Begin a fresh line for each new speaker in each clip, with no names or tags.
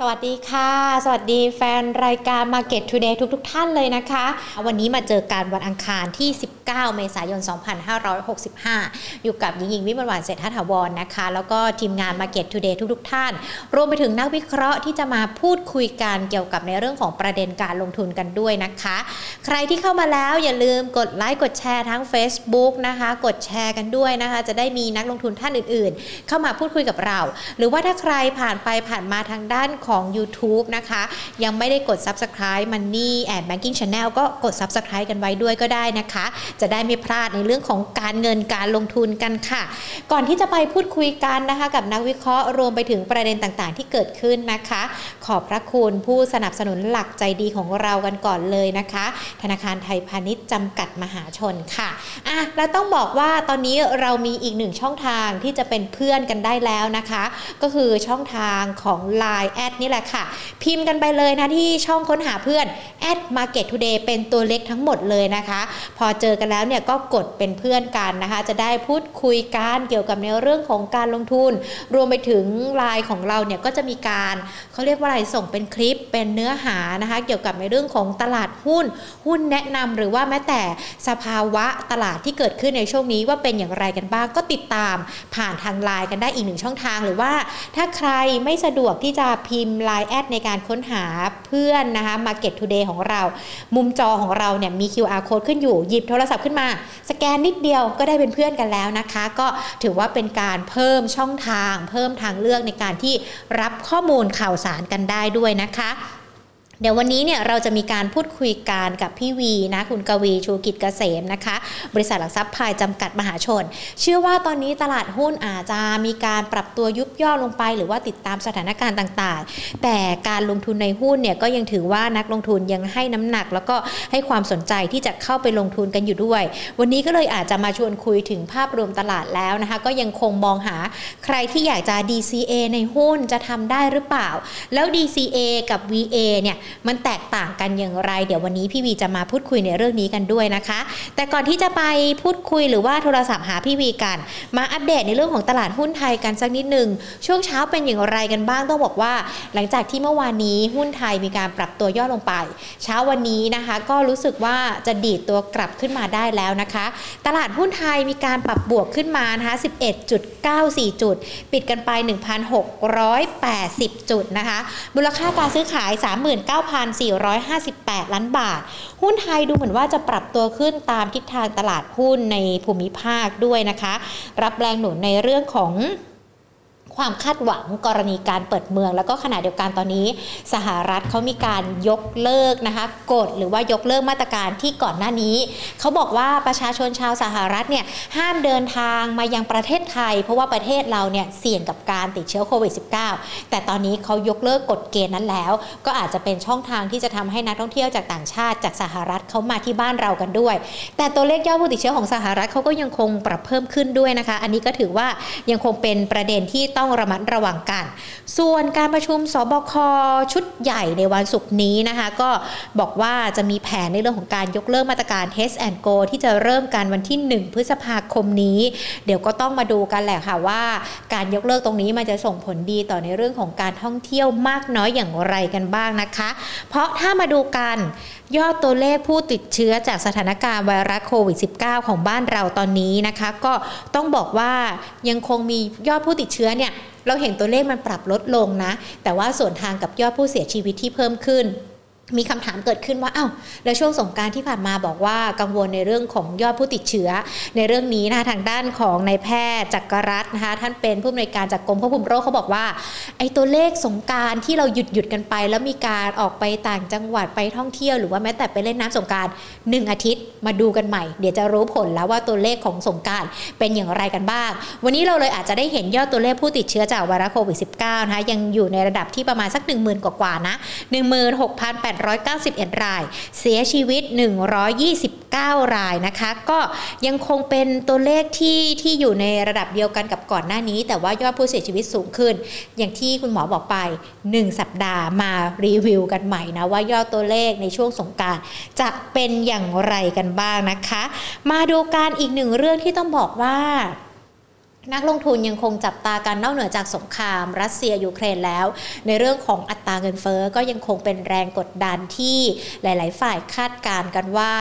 สวัสดีค่ะ สวัสดีแฟนรายการ Market Today ทุกๆทท่านเลยนะคะ วันนี้มาเจอกันวันอังคารที่ 19 เมษายน 2565 อยู่กับหญิงหญิงวิมลวันเศรษฐถาวรนะคะ แล้วก็ทีมงาน Market Today ทุกๆทท่าน รวมไปถึงนักวิเคราะห์ที่จะมาพูดคุยกันเกี่ยวกับในเรื่องของประเด็นการลงทุนกันด้วยนะคะ ใครที่เข้ามาแล้วอย่าลืมกดไลค์กดแชร์ทั้ง Facebook นะคะ กดแชร์กันด้วยนะคะ จะได้มีนักลงทุนท่านอื่น ๆ เข้ามาพูดคุยกับเรา หรือว่าถ้าใครผ่านไปผ่านมาทางด้านของ YouTube นะคะ ยังไม่ได้กด Subscribe Money and Banking Channel ก็กด Subscribe กันไว้ด้วยก็ได้นะคะ จะได้ไม่พลาดในเรื่องของการเงินการลงทุนกันค่ะ ก่อนที่จะไปพูดคุยกันนะคะกับนักวิเคราะห์รวมไปถึงประเด็นต่างๆ ที่เกิดขึ้นนะคะ ขอบพระคุณผู้สนับสนุนหลักใจดีของเรากันก่อนเลยนะคะ ธนาคารไทยพาณิชย์จำกัดมหาชนค่ะอะแล้วต้องบอกว่าตอนนี้เรามีอีกหนึ่งช่องทางที่จะเป็นเพื่อนกันได้แล้วนะคะ ก็คือช่องทางของ Line แอดนี่แหละค่ะ พิมพ์กันไปเลยนะที่ช่องค้นหาเพื่อน at market today เป็นตัวเล็กทั้งหมดเลยนะคะ พอเจอกันแล้วเนี่ยก็กดเป็นเพื่อนกันนะคะ จะได้พูดคุยกันเกี่ยวกับในเรื่องของการลงทุน รวมไปถึงไลน์ของเราเนี่ยก็จะมีการเขาเรียกว่าอะไรส่งเป็นคลิปเป็นเนื้อหานะคะ เกี่ยวกับในเรื่องของตลาดหุ้น หุ้นแนะนำหรือว่าแม้แต่สภาวะตลาดที่เกิดขึ้นในช่วงนี้ว่าเป็นอย่างไรกันบ้างก็ติดตาม ผ่านทางไลน์กันได้อีกหนึ่งช่องทางหรือว่า ถ้าใครไม่สะดวกที่จะพิมพ์ไลน์แอดในการค้นหาเพื่อนนะคะ Market Today ของเรา มุมจอของเราเนี่ยมี QR code ขึ้นอยู่หยิบโทรศัพท์ขึ้นมา สแกนนิดเดียวก็ได้เป็นเพื่อนกันแล้วนะคะ ก็ถือว่าเป็นการเพิ่มช่องทาง เพิ่มทางเลือกในการที่รับข้อมูลข่าวสารกันได้ด้วยนะคะ เดี๋ยววันนี้เนี่ยเราจะมีการพูดคุยกันกับพี่วีนะคุณกวีชูกิจเกษมนะคะ บริษัทหลักทรัพย์พายจำกัดมหาชน เชื่อว่าตอนนี้ตลาดหุ้นอาจจะมีการปรับตัวยุบย่อลงไป หรือว่าติดตามสถานการณ์ต่างๆ แต่การลงทุนในหุ้นเนี่ยก็ยังถือว่านักลงทุนยังให้น้ำหนัก แล้วก็ให้ความสนใจที่จะเข้าไปลงทุนกันอยู่ด้วย วันนี้ก็เลยอาจจะมาชวนคุยถึงภาพรวมตลาดแล้วนะคะ ก็ยังคงมองหาใครที่อยากจะ DCA ในหุ้นจะทำได้หรือเปล่า แล้ว DCA กับ VA เนี่ยมันแตกต่างกันอย่างไร เดี๋ยววันนี้พี่วีจะมาพูดคุยในเรื่องนี้กันด้วยนะคะ แต่ก่อนที่จะไปพูดคุยหรือว่าโทรศัพท์หาพี่วีกัน มาอัปเดตในเรื่องของตลาดหุ้นไทยกันสักนิดหนึ่งช่วงเช้าเป็นอย่างไรกันบ้างต้องบอกว่า หลังจากที่เมื่อวานนี้หุ้นไทยมีการปรับตัวย่อลงไป เช้าวันนี้นะคะ ก็รู้สึกว่าจะดีดตัวกลับขึ้นมาได้แล้วนะคะ ตลาดหุ้นไทยมีการปรับบวกขึ้นมานะคะ11.94 จุด ปิดกันไป 1,680 จุดนะคะ มูลค่าการซื้อขาย9,458 ล้านบาท หุ้นไทยดูเหมือนว่าจะปรับตัวขึ้นตามทิศทางตลาดหุ้นในภูมิภาคด้วยนะคะ รับแรงหนุนในเรื่องของ ความคาดหวังกรณีการเปิดเมือง แล้วก็ขณะเดียวกันตอนนี้ สหรัฐเขามีการยกเลิกนะคะกฎหรือว่ายกเลิกมาตรการที่ก่อนหน้านี้เขาบอกว่าประชาชนชาวสหรัฐเนี่ยห้ามเดินทางมายังประเทศไทย เพราะว่าประเทศเราเนี่ยเสี่ยงกับการติดเชื้อโควิด -19 แต่ตอนนี้เขายกเลิกกฎเกณฑ์นั้นแล้ว ก็อาจจะเป็นช่องทางที่จะทำให้นักท่องเที่ยวจากต่างชาติจากสหรัฐเขามาที่บ้านเรากันด้วย แต่ตัวเลขยอดผู้ติดเชื้อของสหรัฐเขาก็ยังคงปรับเพิ่มขึ้นด้วยนะคะ อันนี้ก็ถือว่ายังคงเป็นประเด็นที่ต้ององระมัดระวังกัน ส่วนการประชุมสบคชุดใหญ่ในวันศุกร์นี้นะคะ ก็บอกว่าจะมีแผนในเรื่องของการยกเลิกมาตรการ Test and Go ที่จะเริ่มการวันที่ 1 พฤษภาคมนี้ เดี๋ยวก็ต้องมาดูกันแหละค่ะว่า การยกเลิกตรงนี้มันจะส่งผลดีต่อในเรื่องของการท่องเที่ยวมากน้อยอย่างไรกันบ้างนะคะ เพราะถ้ามาดูกันยอดตัวเลขผู้ติดเชื้อจากสถานการณ์ไวรัสโควิด -19 ของบ้านเราตอนนี้นะคะ ก็ต้องบอกว่ายังคงมียอดผู้ติดเชื้อเนี่ยเราเห็นตัวเลขมันปรับลดลงนะ แต่ว่าส่วนทางกับยอดผู้เสียชีวิตที่เพิ่มขึ้น มีคำถามเกิดขึ้นว่าอ้าวแล้วช่วงสงการที่ผ่านมาบอกว่ากังวลในเรื่องของยอดผู้ติดเชื้อ ในเรื่องนี้นะคะทางด้านของนายแพทย์จักรรัตน์นะคะท่านเป็นผู้อำนวยการจากกรมควบคุมโรคเขาบอกว่าไอ้ตัวเลขสงการที่เราหยุดหยุดกันไป แล้วมีการออกไปต่างจังหวัดไปท่องเที่ยวหรือว่าแม้แต่ไปเล่นน้ำสงการหนึ่งอาทิตย์มาดูกันใหม่ เดี๋ยวจะรู้ผลแล้วว่าตัวเลขของสงการเป็นอย่างไรกันบ้าง วันนี้เราเลยอาจจะได้เห็นยอดตัวเลขผู้ติดเชื้อจากไวรัสโควิด -19 นะคะยังอยู่ในระดับที่ประมาณสัก 1 0,000 กว่าๆนะ 16,800 91 ราย เสียชีวิต 129 รายนะคะ ก็ยังคงเป็นตัวเลขที่ที่อยู่ในระดับเดียวกันกับก่อนหน้านี้ แต่ว่ายอดผู้เสียชีวิตสูงขึ้น อย่างที่คุณหมอบอกไป 1 สัปดาห์มารีวิวกันใหม่นะว่ายอดตัวเลขในช่วงสงการจะเป็นอย่างไรกันบ้างนะคะ มาดูการอีกหนึ่งเรื่องที่ต้องบอกว่า นักลงทุนยังคงจับตากันนอกเหนือจากสงคราม รัสเซียยูเครนแล้ว ในเรื่องของอัตราเงินเฟอ้อก็ยังคงเป็นแรงกดดันที่หลาย ๆ ฝ่ายคาดการณ์กันว่า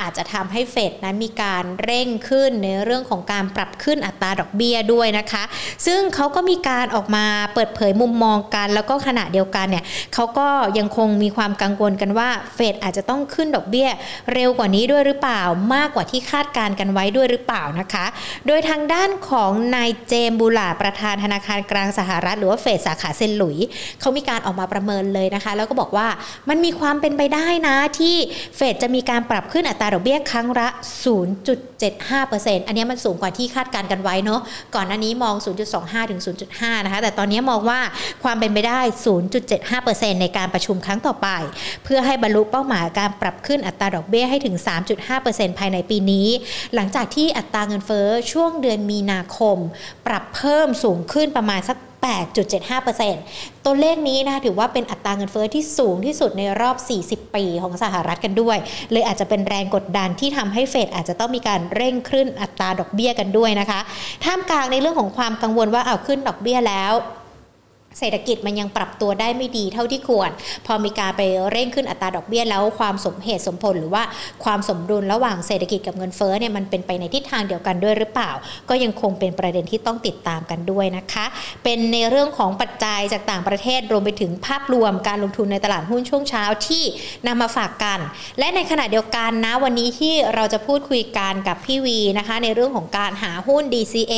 อาจจะทำให้เฟดนั้นมีการเร่งขึ้นในเรื่องของการปรับขึ้นอัตราดอกเบี้ยด้วยนะคะ ซึ่งเขาก็มีการออกมาเปิดเผยมุมมองกัน แล้วก็ขณะเดียวกันเนี่ยเขาก็ยังคงมีความกังวลกันว่าเฟดอาจจะต้องขึ้นดอกเบี้ยเร็วกว่านี้ด้วยหรือเปล่ามากกว่าที่คาดการณ์กันไว้ด้วยหรือเปล่านะคะ โดยทางด้านของนายเจมบูลาประธานธนาคารกลางสหรัฐ หรือว่าเฟดสาขาเซนหลุยเขามีการออกมาประเมินเลยนะคะ แล้วก็บอกว่ามันมีความเป็นไปได้นะที่เฟดจะมีการปรับขึ้นอัตราดอกเบี้ยครั้งละ0.75%อันนี้มันสูงกว่าที่คาดการกันไว้เนาะก่อนหน้านี้มอง 0.25 ถึง 0.5 นะคะ แต่ตอนนี้มองว่าความเป็นไปได้ 0.75%ในการประชุมครั้งต่อไป เพื่อให้บรรลุเป้าหมายการปรับขึ้นอัตราดอกเบี้ยให้ถึง 3.5%ภายในปีนี้ หลังจากที่อัตราเงินเฟ้อช่วงเดือนมีนาคม ปรับเพิ่มสูงขึ้นประมาณสัก 8.75%ตัวเลขนี้นะคะถือว่าเป็นอัตราเงินเฟอ้อที่สูงที่สุดในรอบ 40 ปีของสหรัฐกันด้วย เลยอาจจะเป็นแรงกดดันที่ทำให้เฟดอาจจะต้องมีการเร่งขึ้นอัตราดอกเบี้ยกันด้วยนะคะ ท่ามกลางในเรื่องของความกังวลว่าเอาขึ้นดอกเบี้ยแล้ว เศรษฐกิจมันยังปรับตัวได้ไม่ดีเท่าที่ควร พอมีการไปเร่งขึ้นอัตราดอกเบี้ยแล้วความสมเหตุสมผลหรือว่าความสมดุลระหว่างเศรษฐกิจกับเงินเฟ้อเนี่ยมันเป็นไปในทิศทางเดียวกันด้วยหรือเปล่า ก็ยังคงเป็นประเด็นที่ต้องติดตามกันด้วยนะคะ เป็นในเรื่องของปัจจัยจากต่างประเทศรวมไปถึงภาพรวมการลงทุนในตลาดหุ้นช่วงเช้าที่นำมาฝากกัน และในขณะเดียวกันนะวันนี้ที่เราจะพูดคุยกันกับพี่วีนะคะ ในเรื่องของการหาหุ้น DCA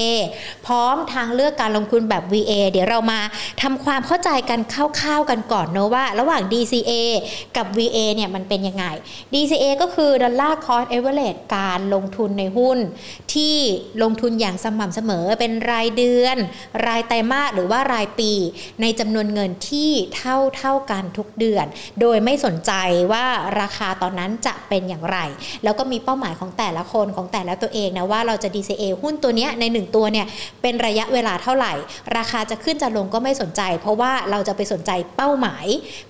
พร้อมทางเลือกการลงทุนแบบ VA เดี๋ยวเรามาทำความเข้าใจกันคร่าวๆกันก่อนเนอะว่า ระหว่าง DCA กับ VA เนี่ยมันเป็นยังไง DCA ก็คือ dollar cost averageการลงทุนในหุ้น ที่ลงทุนอย่างสม่ำเสมอเป็นรายเดือน รายไตรมาสหรือว่ารายปี ในจำนวนเงินที่เท่าเท่ากันทุกเดือน โดยไม่สนใจว่าราคาตอนนั้นจะเป็นอย่างไร แล้วก็มีเป้าหมายของแต่ละคนของแต่ละตัวเองนะว่าเราจะ DCA หุ้นตัวนี้ใน 1 ตัวเนี่ยเป็นระยะเวลาเท่าไหร่ ราคาจะขึ้นจะลงก็ไม่สนใจเพราะว่าเราจะไปสนใจเป้าหมาย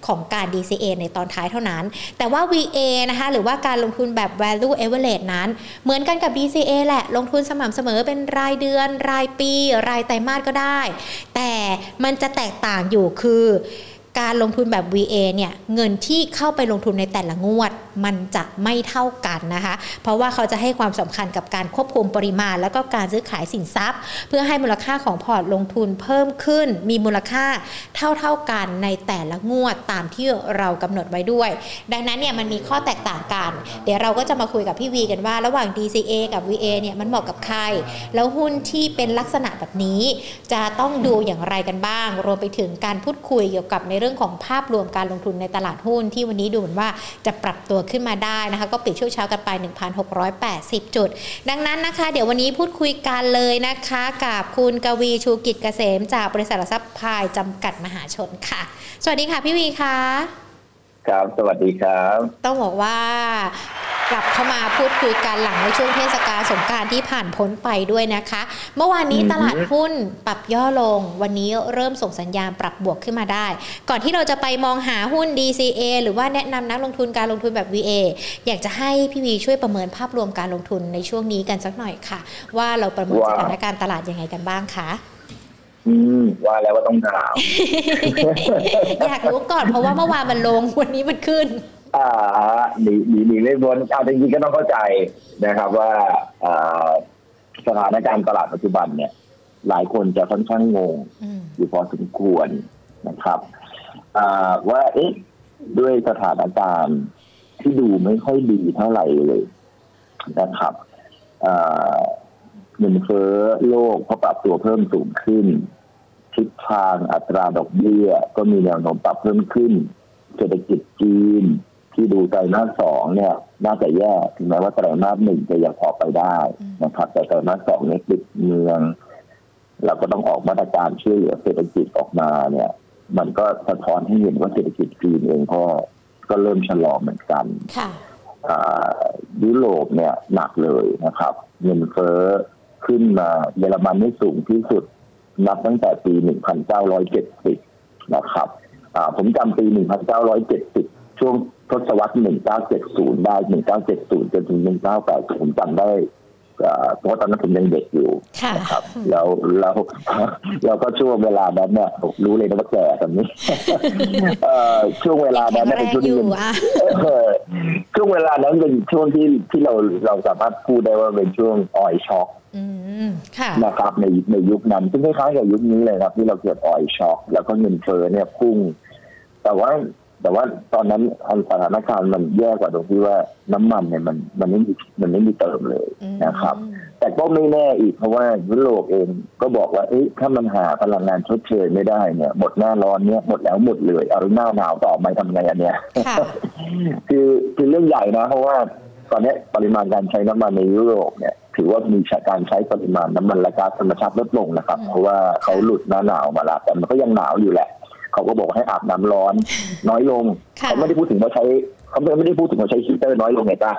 ของการ DCA ในตอนท้ายเท่านั้น แต่ว่า VA นะคะหรือว่าการลงทุนแบบ value average นั้น เหมือนกันกับ DCA แหละลงทุนสม่ำเสมอเป็นรายเดือน รายปี รายไตรมาสก็ได้ แต่มันจะแตกต่างอยู่คือ การลงทุนแบบ VA เนี่ยเงินที่เข้าไปลงทุนในแต่ละงวด มันจะไม่เท่ากันนะคะ เพราะว่าเขาจะให้ความสำคัญกับการควบคุมปริมาณ แล้วก็การซื้อขายสินทรัพย์ เพื่อให้มูลค่าของพอร์ตลงทุนเพิ่มขึ้น มีมูลค่าเท่าๆกันในแต่ละงวดตามที่เรากำหนดไว้ด้วย ดังนั้นเนี่ยมันมีข้อแตกต่างกัน เดี๋ยวเราก็จะมาคุยกับพี่วีกันว่า ระหว่าง DCA กับ VA เนี่ยมันเหมาะกับใคร แล้วหุ้นที่เป็นลักษณะแบบนี้ จะต้องดูอย่างไรกันบ้าง รวมไปถึงการพูดคุยเกี่ยวกับในเรื่องของภาพรวมการลงทุนในตลาดหุ้นที่วันนี้ดูเหมือนว่าจะปรับตัวขึ้นมาได้นะคะ ก็ปิดช่วงเช้ากันไป 1,680 จุด ดังนั้นนะคะ เดี๋ยววันนี้พูดคุยกันเลยนะคะกับคุณกวีชูกิจเกษม จากบริษัทหลักทรัพย์พายจำกัดมหาชนค่ะ สวัสดีค่ะพี่วีค่ะ
ครับ สวัสดีครับ
ต้องบอกว่า กลับเข้ามาพูดคุยกันหลังในช่วงเทศกาลสงการที่ผ่านพ้นไปด้วยนะคะ เมื่อวานนี้ตลาดหุ้นปรับย่อลง วันนี้เริ่มส่งสัญญาณปรับบวกขึ้นมาได้ ก่อนที่เราจะไปมองหาหุ้น DCA หรือว่าแนะนำนักลงทุนการลงทุนแบบ VA อยากจะให้พี่วีช่วยประเมินภาพรวมการลงทุนในช่วงนี้กันสักหน่อยค่ะ ว่าเราประเมินสถานการณ์ตลาดยังไงกันบ้างคะ
อืมว่าแล้วว่าต้องถาม
อยากรู้ก่อนเพราะว่าเมื่อวานมันลงวันนี้มันขึ้น
อ่าหนีหนีหนีไม่พ้นเอาจริงๆก็ต้องเข้าใจนะครับว่าอ่าสถานการณ์ตลาดปัจจุบันเนี่ย หลายคนจะค่อนข้างงง
อืม
อยู่พอสมควรนะครับอ่าว่าเอ๊ะด้วยสถานการณ์ที่ดูไม่ค่อยดีเท่าไหร่เลยนะครับอ่าเงินเฟ้อโลกก็ปรับตัวเพิ่มสูงขึ้น ทิศทางอัตราดอกเบี้ยก็มีแนวโน้มปรับเพิ่มขึ้น เศรษฐกิจจีน ที่ดูไตรมาสสองเนี่ย น่าจะแย่ถึงแม้ว่าไตรมาสหนึ่งจะยังพอไปได้นะครับ แต่ไตรมาสสองเนี่ยปิดเมือง เราก็ต้องออกมาตรการช่วยเหลือเศรษฐกิจออกมาเนี่ย มันก็สะท้อนให้เห็นว่าเศรษฐกิจจีนเองก็ก็เริ่มชะลอเหมือนกัน
ค่ะ
อ่ายุโรปเนี่ยหนักเลยนะครับ เงินเฟ้อขึ้นมาเยอรมันนี่สูงที่สุด นับตั้งแต่ปี 1970 นะครับอ่าผมจำปี 1970 ช่วง ทศวรรษ 1970 ได้ 1970 จนถึง 1980 ผมจำได้เพราะตอนนั้นผมยังเด็กอยู่นะครับ แล้วแล้วเราก็ช่วงเวลานั้นเนี่ยรู้เลยนะว่าแก่ตอนนี้ช่วงเวลานั้นเป็นช่วงที่ช่วงเวลานั้นเป็นช่วงที่ที่เราเราสามารถพูดได้ว่าเป็นช่วงออยช็อกนะครับในในยุคนั้นซึ่งคล้ายๆกับยุคนี้เลยครับ ที่เราเกิดออยช็อกแล้วก็เงินเฟ้อเนี่ยพุ่ง แต่ว่า แต่ว่าตอนนั้นสถานการณ์มันแย่กว่าตรงที่ว่าน้ำมันเนี่ยมันมันไม่มีมันไม่มีเติมเลยนะครับ แต่ก็ไม่แน่อีกเพราะว่ายุโรปเองก็บอกว่าเอ้ถ้ามันหาพลังงานชดเชยไม่ได้เนี่ยหมดหน้าร้อนเนี่ยหมดแล้วหมดเลยเอาหน้าหนาวต่อไปทำไงอันเนี้ยคือคือเรื่องใหญ่นะ เพราะว่าตอนนี้ปริมาณการใช้น้ำมันในยุโรปเนี่ยถือว่ามีการใช้ปริมาณน้ำมันและก๊าซธรรมชาติลดลงนะครับ เพราะว่าเขาหลุดหน้าหนาวมาแล้วแต่มันก็ยังหนาวอยู่แหละ เขาก็บอกให้อาบน้ำร้อน น้อยลงเขาไม่ได้พูดถึงว่าใช้เขาไม่ได้พูดถึงว่าใช้ฮีเตอร์น้อยลงไงจ้า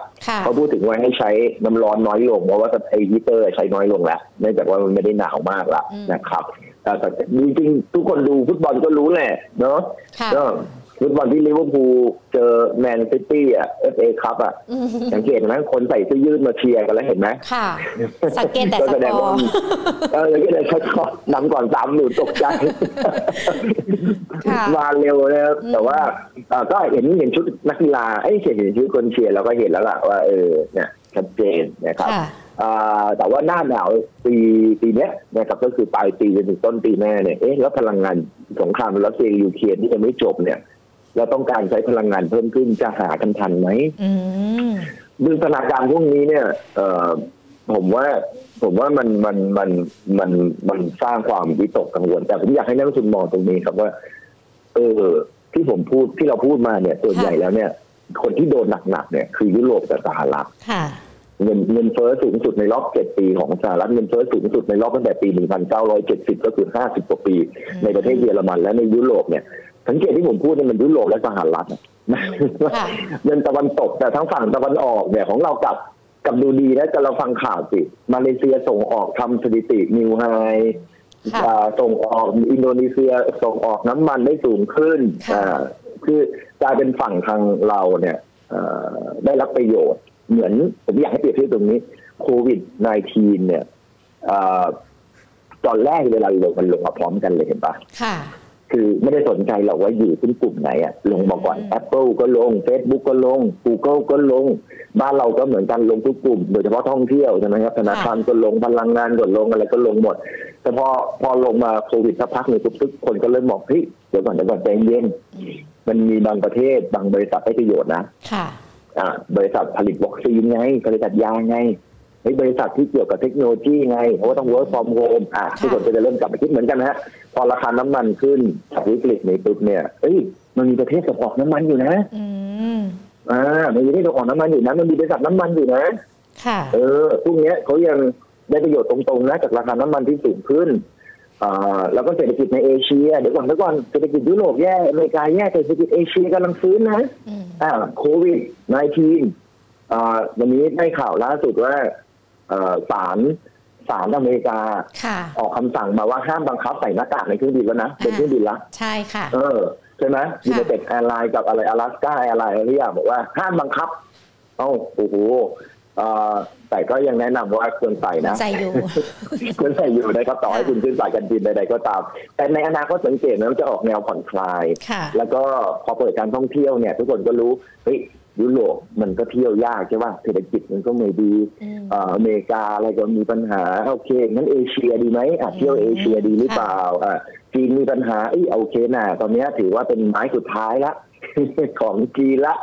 เขาพูดถึงว่าให้ใช้น้ำร้อนน้อยลงเพราะว่าไอ้ฮีเตอร์ใช้น้อยลงแล้วเนื่องจากว่ามันไม่ได้หนาวมากแล้วนะครับแต่จริงๆทุกคนดูฟุตบอลก็รู้แหละเนาะ ฟุตบอลที่ลิเวอร์พูลเจอแมนซิตี้อะเอฟเอคัพอะสังเกตไหมคนใส่เสื้อยืดมาเชียร์กันแล้วเห็นไหม
ค่ะ สังเกตแต่สกอร์
เออก็เลยเขานำก่อนสามหนูตกใจมาเร็วนะครับแต่ว่าก็เห็นเห็นชุดนักกีฬาไอ้เห็นชุดคนเชียร์เราก็เห็นแล้วล่ะว่าเออเนี่ยชัดเจนนะครับแต่ว่าหน้าหนาวปีปีนี้นะครับก็คือปลายปีจนถึงต้นปีแน่เนี่ยเอ๊ะแล้วพลังงานสงครามรัสเซียยูเครนที่ยังไม่จบเนี่ย เราต้องการใช้พลังงานเพิ่มขึ้นจะหากันทันไหมดูสถานการณ์พวกนี้เนี่ย เออผมว่า ผมว่ามันมันมันมันมันสร้างความวิตกกังวล แต่ผมอยากให้นักลงทุนมองตรงนี้ครับว่า เออ ที่ผมพูดที่เราพูดมาเนี่ยส่วนใหญ่แล้วเนี่ย คนที่โดนหนักๆเนี่ย คือยุโรปกับสหรัฐเงินเงินเฟ้อสูงสุดในรอบเจ็ดปีของสหรัฐเงินเฟ้อสูงสุดในรอบตั้งแต่ปีหนึ่งพันเก้าร้อยเจ็ดสิบก็คือห้าสิบกว่าปี ในประเทศเยอรมันและในยุโรปเนี่ย สังเกตที่ผมพูดเนี่ยมันยุโรปและสหรัฐเงินตะวันตกแต่ทั้งฝั่งตะวันออกเนี่ยของเรากับกับดูดีนะจะเราฟังข่าวสิมาเลเซียส่งออกทำสถิตินิวไฮส่งออกอินโดนีเซียส่งออกน้ำมันได้สูงขึ้นคือกลายเป็นฝั่งทางเราเนี่ยได้รับประโยชน์เหมือนผมอยากให้เปรียบเทียบตรงนี้โควิด -19 เนี่ยตอนแรกเวลาลงมันลงมาพร้อมกันเลยเห็นปะ คือไม่ได้สนใจหรอกว่าอยู่ที่กลุ่มไหนอะลงมาก่อน Apple ก็ลง Facebook ก็ลง Google ก็ลง บ้านเราก็เหมือนกันลงทุกกลุ่ม โดยเฉพาะท่องเที่ยวใช่ไหมครับธนาคารก็ลงพลังงานก็ลงอะไรก็ลงหมด แต่พอพอลงมาโควิดสักพักหนึ่งทุกคนก็เริ่มบอกเฮ้ยเดี๋ยวก่อนเดี๋ยวก่อนใจเย็นมันมีบางประเทศบางบริษัทได้ประโยชน์นะค่ะ อ่า บริษัทผลิตวัคซีนไงบริษัทยาไงใน บริษัทที่เกี่ยวกับเทคโนโลยีไงเพราะว่าต้อง work from home อะทุกคนก็จะเริ่มกลับมาคิดเหมือนกันนะฮะพอราคาน้ำมันขึ้นจากวิกฤตในปุ๊บเนี่ยเอ้ยมันมีประเทศส่งออกน้ำมันอยู่นะอ่ามันมีประเทศส่งออกน้ำมันอยู่นะมันมีบริษัทน้ำมันอยู่นะค่ะเออพวกนี้เขายังได้ประโยชน์ตรงๆนะจากราคาน้ำมันที่สูงขึ้นอ่าแล้วก็เศรษฐกิจในเอเชียเดี๋ยวก่อนเดี๋ยวก่อนเศรษฐกิจยุโรปแย่อเมริกาแย่เศรษฐกิจเอเชียกำลังฟื้นนะอ่าโควิด -19 อ่าวันนี้ได้ข่าวล่าสุดว่า ศาลศาลอเมริกาออกคำสั่งมาว่าห้ามบังคับใส่หน้ากากในเครื่องบินแล้วนะเป็นเครื่องบินละ
ใช่ค่ะ
เออใช่ไหม United Airlines กับอะไร Alaska Airlines อะไรอย่างบอกว่าห้ามบังคับเอ้าโอ้โหแต่ก็ยังแนะนำว่าควรใส่นะ
ใส่อยู่
ควรใส่อยู่นะครับต่อให้คุณขึ้นสายการบินใดๆก็ตาม แต่ในอนาคตสังเกตนะจะออกแนวผ่อนคลาย แล้วก็พอเปิดการท่องเที่ยวเนี่ย ทุกคนก็รู้เฮ้ย ยุโรปมันก็เที่ยวยากใช่ป่ะเศรษฐกิจมันก็ไม่ดีอเมริกาอะไรก็มีปัญหาโอเคงั้นเอเชียดีไหมอะเที่ยวเอเชียดีหรือเปล่าอะจีนมีปัญหาเอ้โอเคนะตอนนี้ถือว่าเป็นไม้สุดท้ายละของจีนละ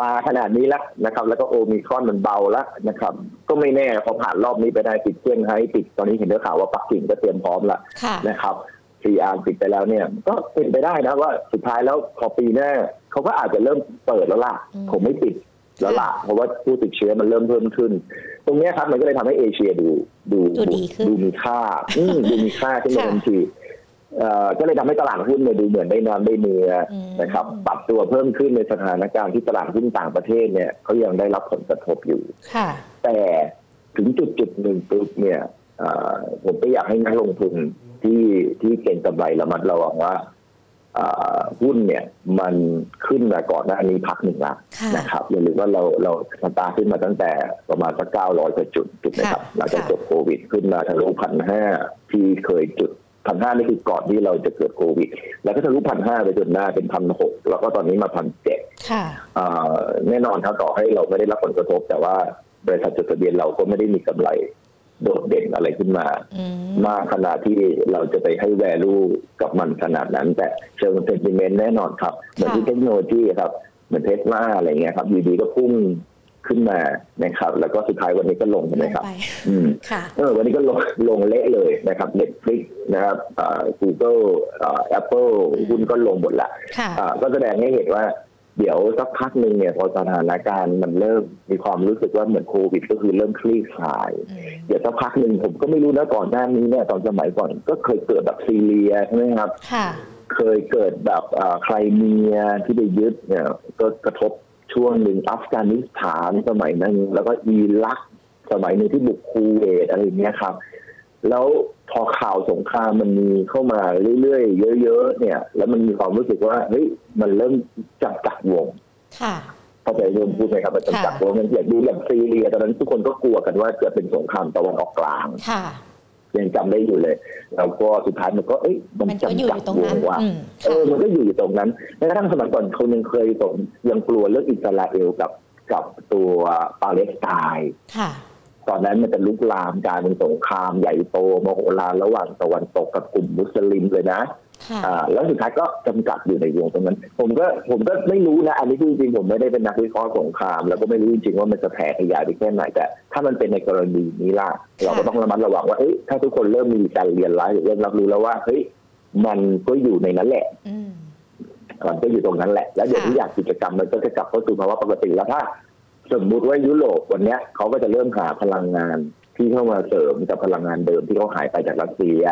มาขนาดนี้แล้วนะครับ แล้วก็โอมิครอนมันเบาแล้วนะครับ ก็ไม่แน่พอผ่านรอบนี้ไปได้ติดเซี่ยงไฮ้ติดตอนนี้เห็นได้ข่าวว่าปักกิ่งก็เตรียมพร้อมแล้วนะครับซีอาร์ปิดไปแล้วเนี่ย ก็เป็นไปได้นะว่าสุดท้ายแล้วพอปีหน้า เขาก็อาจจะเริ่มเปิดแล้วล่ะผมไม่ปิดแล้วล่ะเพราะว่าผู้ติดเชื้อมันเริ่มเพิ่มขึ้น ตรงนี้ครับมันก็เลยทำให้เอเชียดูดูดูมีค่าดูมีค่าขึ้นมาทันทีก็เลยทำให้ตลาดหุ้นเนี่ยดูเหมือนได้น้ำได้เนื้อนะครับ ปรับตัวเพิ่มขึ้นในสถานการณ์ที่ตลาดหุ้นต่างประเทศเนี่ยเขายังได้รับผลกระทบอยู่แต่ถึงจุดจุดหนึ่งปุ๊บเนี่ยผมก็อยากให้นักลงทุนที่ที่เก่งกำไรระมัดระวังว่า หุ้นเนี่ยมันขึ้นมาก่อนหน้านี้พักหนึ่งละนะครับอย่าลืมว่าเราเราสตาร์ขึ้นมาตั้งแต่ประมาณสักเก้าร้อยกว่าจุดจุดนะครับหลังจากจบโควิดขึ้นมาทะลุพันห้าที่เคยจุดพันห้านี่คือก่อนที่เราจะเกิดโควิด แล้วก็ทะลุพันห้าไปจนหน้าเป็นพันหกแล้วก็ตอนนี้มาพันเจ็ดแน่นอนครับต่อให้เราไม่ได้รับผลกระทบ แต่ว่าบริษัทจดทะเบียนเราก็ไม่ได้มีกำไร โดดเด่นอะไรขึ้นมา มากขนาดที่เราจะไปให้แวลูกับมันขนาดนั้น แต่เชิงเซนติเมนต์แน่นอนครับ เหมือนที่เทคโนโลยีครับ เหมือนเทสลาอะไรเงี้ยครับอยู่ดีก็พุ่งขึ้นมานะครับ แล้วก็สุดท้ายวันนี้ก็ลงใช่ไหมครับ อืมเออวันนี้ก็ลงลงเละเลยนะครับ Netflix นะครับอ่ากูเกิลอ่าแอปเปิลหุ้นก็ลงหมดละอ่าก็แสดงให้เห็นว่า เดี๋ยวสักพักหนึ่งเนี่ยพอสถานการณ์มันเริ่มมีความรู้สึกว่าเหมือนโควิด ก็คือเริ่มคลี่คลาย เดี๋ยวสักพักหนึ่งผมก็ไม่รู้นะก่อนหน้านี้เนี่ยตอนสมัยก่อนก็เคยเกิดแบบซีเรียใช่ไหมครับเคยเกิดแบบไครเมียที่ไปยึดเนี่ยก็กระทบช่วงหนึ่งอัฟกานิสถานสมัยนั้นแล้วก็อิรักสมัยหนึ่งที่บุกคูเวตอะไรเงี้ยครับ แล้วพอข่าวสงครามมันมีเข้ามาเรื่อยๆเยอะๆเนี่ย แล้วมันมีความรู้สึกว่าเฮ้ยมันเริ่มจับจักวง
ค่ะ
เข้าใจเริ่มพูดไหมครับมันจับจักวงมันอยากดูอย่างซีเรียตอนนั้นทุกคนก็กลัวกันว่าจะเป็นสงครามตะวันออกกลาง
ค่ะ
ยังจำได้อยู่เลย แล้วก็สุดท้ายมันก็เอ้ยมันจำจักวงว่าเออมันก็อยู่ตรงนั้นแม้กระทั่งสมัยก่อนคนยังเคยสงยังกลัวเรื่องอิสราเอลกับกับตัวปาเลสไตน์
ค่ะ
ตอนนั้นมันจะลุกลามกลายเป็นสงครามใหญ่โตมโหฬารระหว่างตะวันตกกับกลุ่มมุสลิมเลยนะอ่าแล้วสุดท้ายก็จำกัดอยู่ในวงตรงนั้น ผมก็ผมก็ไม่รู้นะ อันนี้จริงๆผมไม่ได้เป็นนักวิเคราะห์สงคราม แล้วก็ไม่รู้จริงๆว่ามันจะแผ่ขยายไปแค่ไหนแต่ถ้ามันเป็นในกรณีนี้ล่ะ เราก็ต้องระมัดระวังว่าเอ้ยถ้าทุกคนเริ่มมีการเรียนรู้หรือเริ่มรับรู้แล้วว่าเฮ้ยมันก็อยู่ในนั้นแหละมันก็อยู่ตรงนั้นแหละ แล้วเดี๋ยวทุกอย่างกิจกรรมมันก็จะกลับเข้าสู่ภาวะปกติแล้วถ้า สมมุติว่ายุโรปวันนี้เขาก็จะเริ่มหาพลังงานที่เข้ามาเสริมกับพลังงานเดิมที่เขาหายไปจากรัสเซีย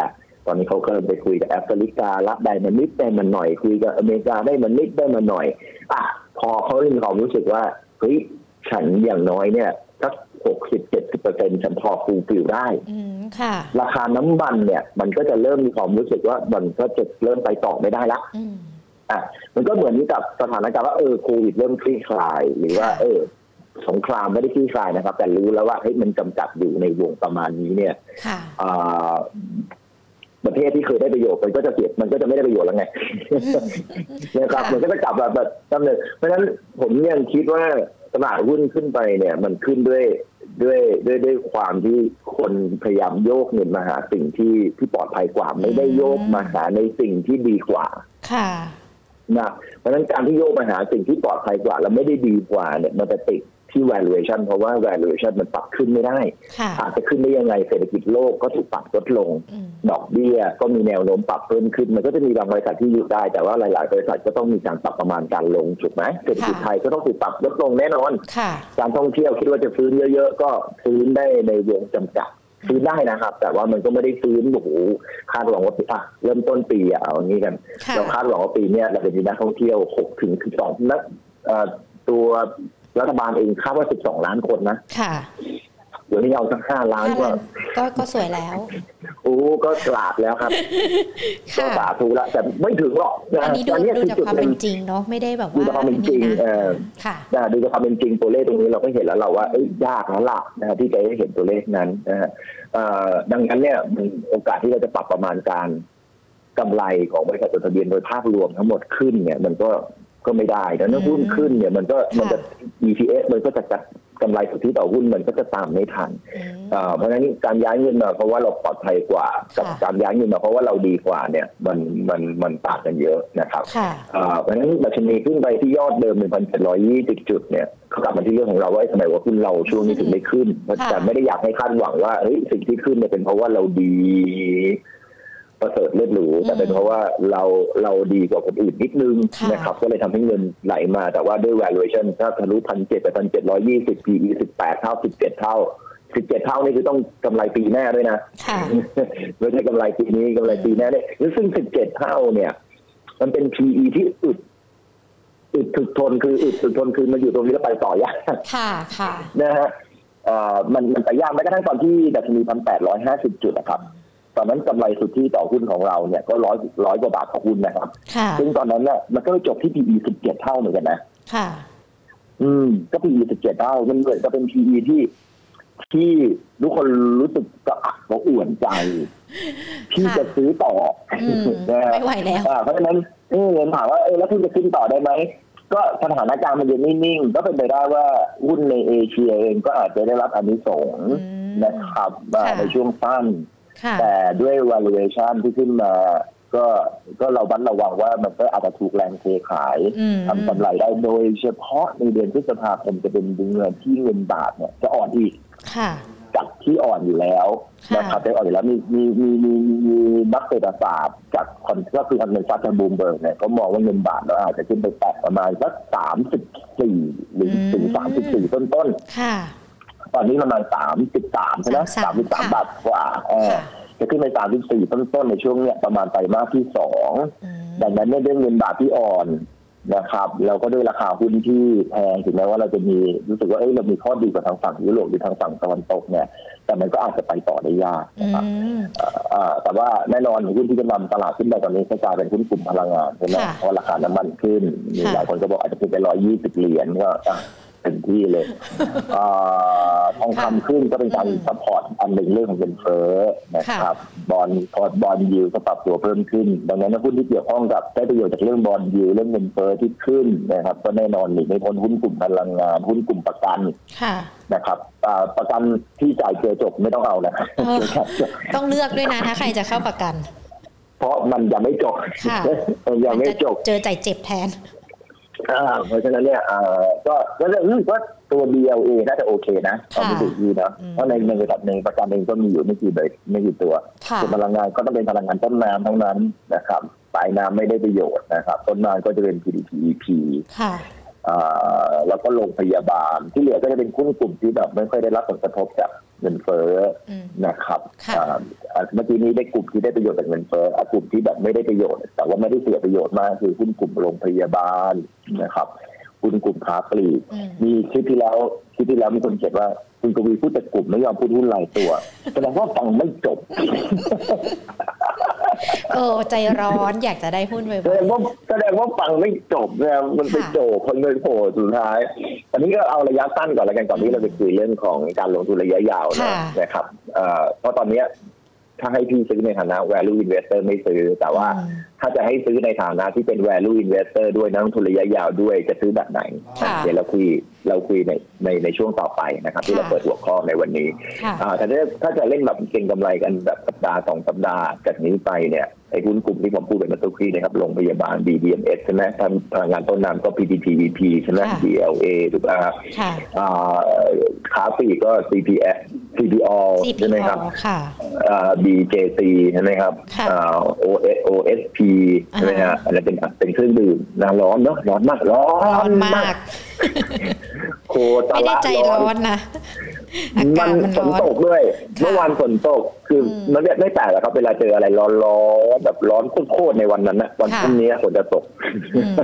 ตอนนี้เขาก็เริ่มไปคุยกับแอฟริการับได้มันนิดได้มันหน่อย คุยกับอเมริกาได้มันนิดได้มันหน่อยอะพอเขามีความรู้สึกว่าเฮ้ยฉันอย่างน้อยเนี่ยสักหกสิบเจ็ดสิบเปอร์เซ็นฉันพอ fulfill ได้ราคาน้ำมันเนี่ย มันก็จะเริ่มมีความรู้สึกว่ามันก็จะเริ่มไปต่อไม่ได้ละอะมันก็เหมือนกับสถานการณ์ว่าเออโควิดเริ่มคลี่คลาย หรือว่าเออ สงครามไม่ได้ขี้คลายนะครับ แต่รู้แล้วว่าเฮ้ยมันจำกัดอยู่ในวงประมาณนี้เนี่ยประเทศที่เคยได้ประโยชน์มันก็จะเสียมันก็จะไม่ได้ประโยชน์แล้วไงนะครับมันก็จะกลับแบบแบบจำเลยเพราะฉะนั้นผมยังคิดว่าตลาดหุ้นขึ้นไปเนี่ย มันขึ้นด้วยด้วยด้วยด้วยความที่คนพยายามโยกเงินมาหาสิ่งที่ที่ปลอดภัยกว่า ไม่ได้โยกมาหาในสิ่งที่ดีกว่า
ค่ะ
นะเพราะฉะนั้นการที่โยกมาหาสิ่งที่ปลอดภัยกว่า แล้วไม่ได้ดีกว่าเนี่ยมันจะติด ที่ valuation เพราะว่า valuation มันปรับขึ้นไม่ได้ อาจจะขึ้นได้ยังไงเศรษฐกิจโลกก็ถูกปรับลดลง ดอกเบี้ยก็มีแนวโน้มปรับเพิ่มขึ้น มันก็จะมีบางบริษัทที่อยู่ได้ แต่ว่าหลาย ๆ บริษัทก็ต้องมีการปรับประมาณการลงถูกไหมเศรษฐกิจไทยก็ต้องถูกปรับลดลงแน่นอน การท่องเที่ยวคิดว่าจะฟื้นเยอะ ๆ ก็ฟื้นได้ในวงจำกัดฟื้นได้นะครับ แต่ว่ามันก็ไม่ได้ฟื้นโอ้โหคาดหวังว่าอะเริ่มต้นปีอะเอาอย่างนี้กันเราคาดหวังว่าปีนี้เราจะมีนักท่องเที่ยวหกถึงสิบสองนักตัว รัฐบาลเองคาดว่า 12 ล้านคนนะ
ค่ะ
เดี๋ยวนี้เอาสักห้าล้านก็
ก็ก็สวยแล้ว
โอ้ก็กราบแล้วครับก็สาธุละแต่ไม่ถึงหรอก
อันนี้ดูดูจากความเป็นจริงเนาะไม่ได้แบบว่าดู
จากความเป็นจริงเออค่ะดูจากความเป็นจริงตัวเลขตรงนี้เราก็เห็นแล้วเราว่าเอ้ยยากแล้วล่ะนะที่จะได้เห็นตัวเลขนั้นนะฮะดังนั้นเนี่ยมันโอกาสที่เราจะปรับประมาณการกำไรของบริษัทจดทะเบียนโดยภาพรวมทั้งหมดขึ้นเนี่ยมันก็ ก็ไม่ได้แต่ถ้าหุ้นขึ้นเนี่ยมันก็มันจะ EPS มันก็จะจัดกำไรสุทธิต่อหุ้นมันก็จะตามไม่ทัน เพราะฉะนั้นการย้ายเงินมาเพราะว่าเราปลอดภัยกว่า กับการย้ายเงินมาเพราะว่าเราดีกว่าเนี่ยมันมันมันต่างกันเยอะนะครับ เพราะฉะนั้นดัชนีขึ้นไปที่ยอดเดิม1,720จุดเนี่ยกลับมาที่เรื่องของเราว่าสมัยว่าหุ้นเราช่วงนี้ถึงไม่ขึ้นแต่ไม่ได้อยากให้คาดหวังว่าเฮ้ยสิ่งที่ขึ้นเนี่ยเป็นเพราะว่าเราดี ประเสริฐเลือดหรูแต่เป็นเพราะว่าเราเราดีกว่าคนอื่นนิดนึงนะครับก็เลยทำให้เงินไหลมาแต่ว่าด้วย valuation ถ้าทะลุพันเจ็ดไปพันเจ็ดร้อยยี่สิบ PE สิบแปดเท่าสิบเจ็ดเท่าสิบเจ็ดเท่านี่คือต้องกำไรปีหน้าด้วยนะไม่ใช่กำไรปีนี้กำไรปีหน้าเนี่ยซึ่งสิบเจ็ดเท่าเนี่ย มันเป็น PE ที่อึดอึดถึกทนคืออึดถึกทนคือมันอยู่ตรงนี้แล้วไปต่อยาก
ค่ะค่ะ
นะฮะเอ่อมันมันไปยากแม้กระทั่งตอนที่ดัชนีพันแปดร้อยห้าสิบจุดนะครับ ตอนนั้นกำไรสุทธิต่อหุ้นของเราเนี่ยก็ร้อยร้อยกว่าบาทต่อหุ้นนะครับ
ค่ะ
ซึ่งตอนนั้นเนี่ยมันก็จบที่ PE สิบเจ็ดเท่าเหมือนกันนะ
ค่ะ
อืม ก็ PE สิบเจ็ดเท่ามันเหมือนกับเป็น PE ที่ที่ทุกคนรู้สึกกระอักกระอ่วนใจ ที่
ค่ะ
จะซื้อต่ออ
อืม
นะฮะ
ไม่ไหวแล้ว
อ่าเพราะฉะนั้นเออถามว่าเออแล้วคุณจะขึ้นต่อได้ไหมก็สถานการณ์มันยังนิ่งๆก็เป็นไปได้ว่าหุ้นในเอเชียเองก็อาจจะได้รับอานิสงส์
อืม
นะครับอ่า
ค่ะ
ในช่วงสั้น
ค่ะ
แต่ด้วย valuation ที่ขึ้นมาก็ก็เราบันระวังว่ามันก็อาจจะถูกแรงเทขาย
อืม
ทำกำไรได้โดยเฉพาะในเดือนพฤษภาคมจะเป็นเดือนที่เงินบาทเนี่ยจะอ่อนอีก
ค่ะ
จากที่อ่อนอยู่แล้ว
ค่ะ
นะครับได้อ่อนอยู่แล้วมีมีมีมีมีนักเศรษฐศาสตร์จากคอนก็คือ consensus Bloomberg เนี่ยก็มองว่าเงินบาทเราอาจจะขึ้นไปแตะประมาณสักสามสิบสี่หรือถึงสามสิบสี่ต้นต้น
ค่ะ
ๆ ตอนนี้ประมาณสามสิบสามใช่ไหมสามสิบสาม
ค่ะ
บาทกว่าเออ
ค่ะ
จะขึ้นไปสามสิบสี่ต้นต้นๆในช่วงเนี้ยประมาณไตรมาสที่สอง
อืม
ดังนั้นเนี่ยด้วยเงินบาทที่อ่อนนะครับแล้วก็ด้วยราคาหุ้นที่แพงถึงแม้ว่าเราจะมีรู้สึกว่าเอ้ยเรามีข้อดีกว่าทางฝั่งยุโรปหรือทางฝั่งตะวันตกเนี่ยแต่มันก็อาจจะไปต่อได้ยาก
อื
นะครับเอ่อเอ่อแต่ว่าแน่นอนหุ้นที่จะนำตลาดขึ้นไปตอนนี้ก็กลายเป็นหุ้นกลุ่มพลังงานใช่ไหม
ค่ะ
เพราะราคาน้ำมันขึ้นมี
ค่ะ
หลายคนก็บอกอาจจะขึ้นไปร้อยยี่สิบเหรียญก็อะ เต็มที่เลยเอ่อทองคำขึ้นก็เป็นการ
อืม
support อันหนึ่งเรื่องของเงินเฟ้อนะครับ bond bond yield ก็ปรับตัวเพิ่มขึ้น ดังนั้นหุ้นที่เกี่ยวข้องกับได้ประโยชน์จากเรื่อง bond yield เรื่องเงินเฟ้อที่ขึ้นนะครับ ก็แน่นอนหนีไม่พ้นหุ้นกลุ่มพลังงานหุ้นกลุ่มประกัน
ค่ะ
นะครับอ่าประกันที่จ่ายเจอจบไม่ต้องเอานะครับ
เออต้องเลือกด้วยนะถ้าใครจะเข้าประกัน
เพราะมันยังไม่จบ
ค่ะ
มันยังไม่จบ
เจอจ่ายเจ็บแทน
อ่า เพราะฉะนั้นเนี่ยอ่าก็ก็เรื่องอืมก็ตัว BLA น่าจะโอเคนะตอนนี้ดูดีนะ
อืม
เพราะในในระดับหนึ่งประกันเองก็มีอยู่ไม่กี่ใบไม่กี่ตัว
ค่ะ
ส่วนพลังงานก็ต้องเป็นพลังงานต้นน้ำทั้งนั้นนะครับปลายน้ำไม่ได้ประโยชน์นะครับ ต้นน้ำก็จะเป็น PDPEP
ค่ะ
อ่าแล้วก็โรงพยาบาลที่เหลือก็จะเป็นหุ้นกลุ่มที่แบบไม่ค่อยได้รับผลกระทบจาก เงินเฟ้อ
อืม
นะครับ
ค่ะ
อ่าอ่าเมื่อกี้นี้ได้กลุ่มที่ได้ประโยชน์จากเงินเฟ้ออะกลุ่มที่แบบไม่ได้ประโยชน์ แต่ว่าไม่ได้เสียประโยชน์มากคือหุ้นกลุ่มโรงพยาบาลนะครับ หุ้นกลุ่มค้าปลีก
อืม
มีคลิปที่แล้วคลิปที่แล้วมีคนเขียนว่าคุณกวีพูดแต่กลุ่มไม่ยอมพูดหุ้นรายตัวแสดงว่าฟังไม่จบ
เออใจร้อนอยากจะได้หุ้นไว
แสดงว่าแสดงว่าฟังไม่จบเนี่ยมันไป
ค่ะ
โจกคนเลยโผล่สุดท้าย อันนี้ก็เอาระยะสั้นก่อนแล้วกันก่อนที่เราจะคุยเรื่องของการลงทุนระยะยาวนะ
ค่ะ
นะครับเอ่อเพราะตอนเนี้ย ถ้าให้พี่ซื้อในฐานะ value investor ไม่ซื้อ แต่ว่า
อืม
ถ้าจะให้ซื้อในฐานะที่เป็น value investor ด้วยนักลงทุนระยะยาวด้วยจะซื้อแบบไหน
ค่ะ
เดี๋ยวเราคุยเราคุยในในในช่วงต่อไปนะครับ ที่
ค่ะ
เราเปิดหัวข้อในวันนี้
ค่ะ
อ่าแต่ถ้าถ้าจะเล่นแบบเก็งกำไรกันแบบสัปดาห์สองสัปดาห์จากนี้ไปเนี่ยไอ้หุ้นกลุ่มที่ผมพูดเป็นมาตุกรีนะครับโรงพยาบาล BDMS ใช่ไหมทำพลังงานต้นน้ำก็ PTTVP ใช่ไหม
ค่ะ
DLA ถูกป่ะครับ
ค่ะ
อ่าขาปลีกก็ CPS CPO ใช่ไหมครับ
CPO ค่ะ
อ่า BJC ใช่ไหมครับ
ค่ะ
อ่า OS OSP ใช่ไหม
อ่า
ฮะอันนั้นเป็นเป็นเครื่องดื่มนะร้อนเนาะร้อนมากร้อน
ร้อนมาก
โคตร
ไม่ได้ใจร้อนนะ อากาศมัน
ฝ
ร้
น
อน
ตกด้วย
ค่ะ
เมื่อวานฝนตก คืออ
ม
มันไม่ไม่แปลกหรอกครับ เวลาเจออะไรร้อนๆแบบร้อนโคตรๆในวันนั้นนะวัน
ค่ะ
พรุ่งนี้ฝนจะตก
อืม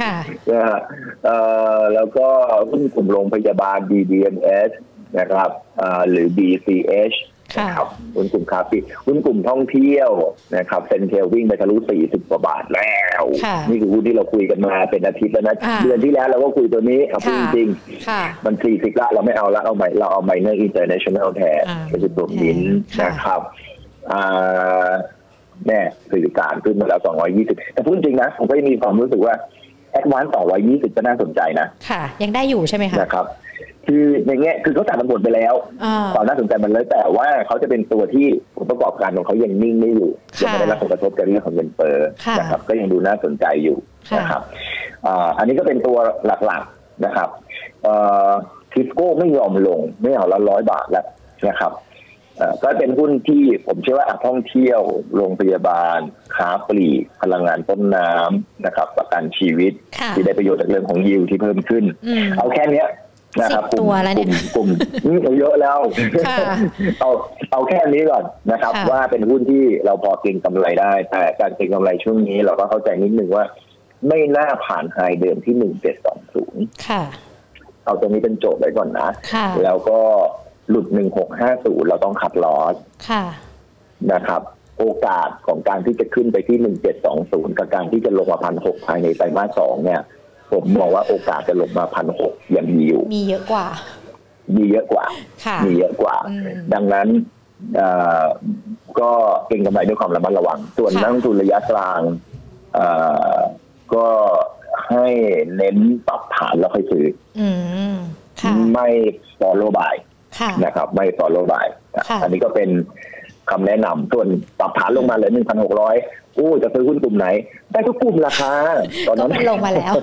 ค่ะ
นะฮะเอ่อแล้วก็หุ้นกลุ่มโรงพยาบาล DDMS นะครับอ่าหรือ BCH
ค่ะ
นะครับหุ้นกลุ่มค้าปลีกหุ้นกลุ่มท่องเที่ยวนะครับ CENTEL วิ่งไปทะลุ40กว่าบาทแล้ว
ค่ะ
นี่คือหุ้นที่เราคุยกันมาเป็นอาทิตย์แล้วนะ
อ่า
เดือนที่แล้วเราก็คุยตัวนี้เอาพูด
ค่ะ
จริง
ค่ะ
มันสี่สิบละเราไม่เอาละเอาใหม่เราเอา Minor International แทน
อ่า
ก็คือตัวมินท์
ค่ะ
นะครับอ่าแน่สื่อสารขึ้นมาแล้ว220 แต่พูดจริงนะ ผมก็ยังมีความรู้สึกว่า ADVANC 220ก็น่าสนใจนะ
ค่ะ ยังได้อยู่ใช่ไหมคะ
นะครับ คือในแง่คือเขาตัดมันผลไปแล้ว
อ่า
ความน่าสนใจมันเลยแต่ว่าเขาจะเป็นตัวที่ผลประกอบการของเขายังนิ่งไม่อยู่
ค่ะ
ยังไม่ได้รับผลกระทบจากเรื่องของเงินเฟ้อ
ค่ะ
นะครับ ก็ยังดูน่าสนใจอยู่
ค่ะ
นะครับอ่าอันนี้ก็เป็นตัวหลักๆนะครับทิสโก้ไม่ยอมลงไม่เอาละร้อยบาทแล้วนะครับเอ่อ ก็เป็นหุ้นที่ผมเชื่อว่าอะท่องเที่ยวโรงพยาบาล ค้าปลีกพลังงานต้นน้ำนะครับ ประกันชีวิต
ค่ะ
ที่ได้ประโยชน์จากเรื่องของยิวที่เพิ่มขึ้น
อืม
เอาแค่เนี้ยนะครับ
สิบตัวแล้วเนี่ย
กลุ่มกลุ่มเอาเยอะแล้ว
ค่ะ
เอาเอาแค่นี้ก่อนนะครับ
ค่ะ
ว่าเป็นหุ้นที่เราพอเก็งกำไรได้ แต่การเก็งกำไรช่วงนี้เราก็เข้าใจนิดนึงว่า ไม่น่าผ่านไฮเดิมที่หนึ่งเจ็ดสองศูนย์
ค่ะ
เอาตรงนี้เป็นโจทย์ไว้ก่อนนะ
ค่ะ
แล้วก็ หลุดหนึ่งหกห้าศูนย์เราต้องขัดลอส
ค่ะ
นะครับ โอกาสของการที่จะขึ้นไปที่หนึ่งเจ็ดสองศูนย์กับการที่จะลงมาพันหกภายในไตรมาสสองเนี่ย ผมมองว่าโอกาสจะลงมาพันหกยังมีอยู่
มีเยอะกว่า
มีเยอะกว่า
ค่ะ
มีเยอะกว่า
อืม
ดังนั้นเอ่อก็เก็งกำไรด้วยความระมัดระวัง ส่วน
ค่ะ
นักลงทุนระยะกลางเอ่อก็ให้เน้นปรับฐานแล้วค่อยซื้อ
อืมค่ะ
ไม่ follow buy
ค่ะ
นะครับ ไม่ follow buy นะ
ค่ะ
อันนี้ก็เป็นคำแนะนำส่วนปรับฐานลงมาเหลือหนึ่งพันหกร้อยอู้จะซื้อหุ้นกลุ่มไหน ได้ทุกกลุ่มราคาตอน
ก็
นั้น
มันลงมาแล้ว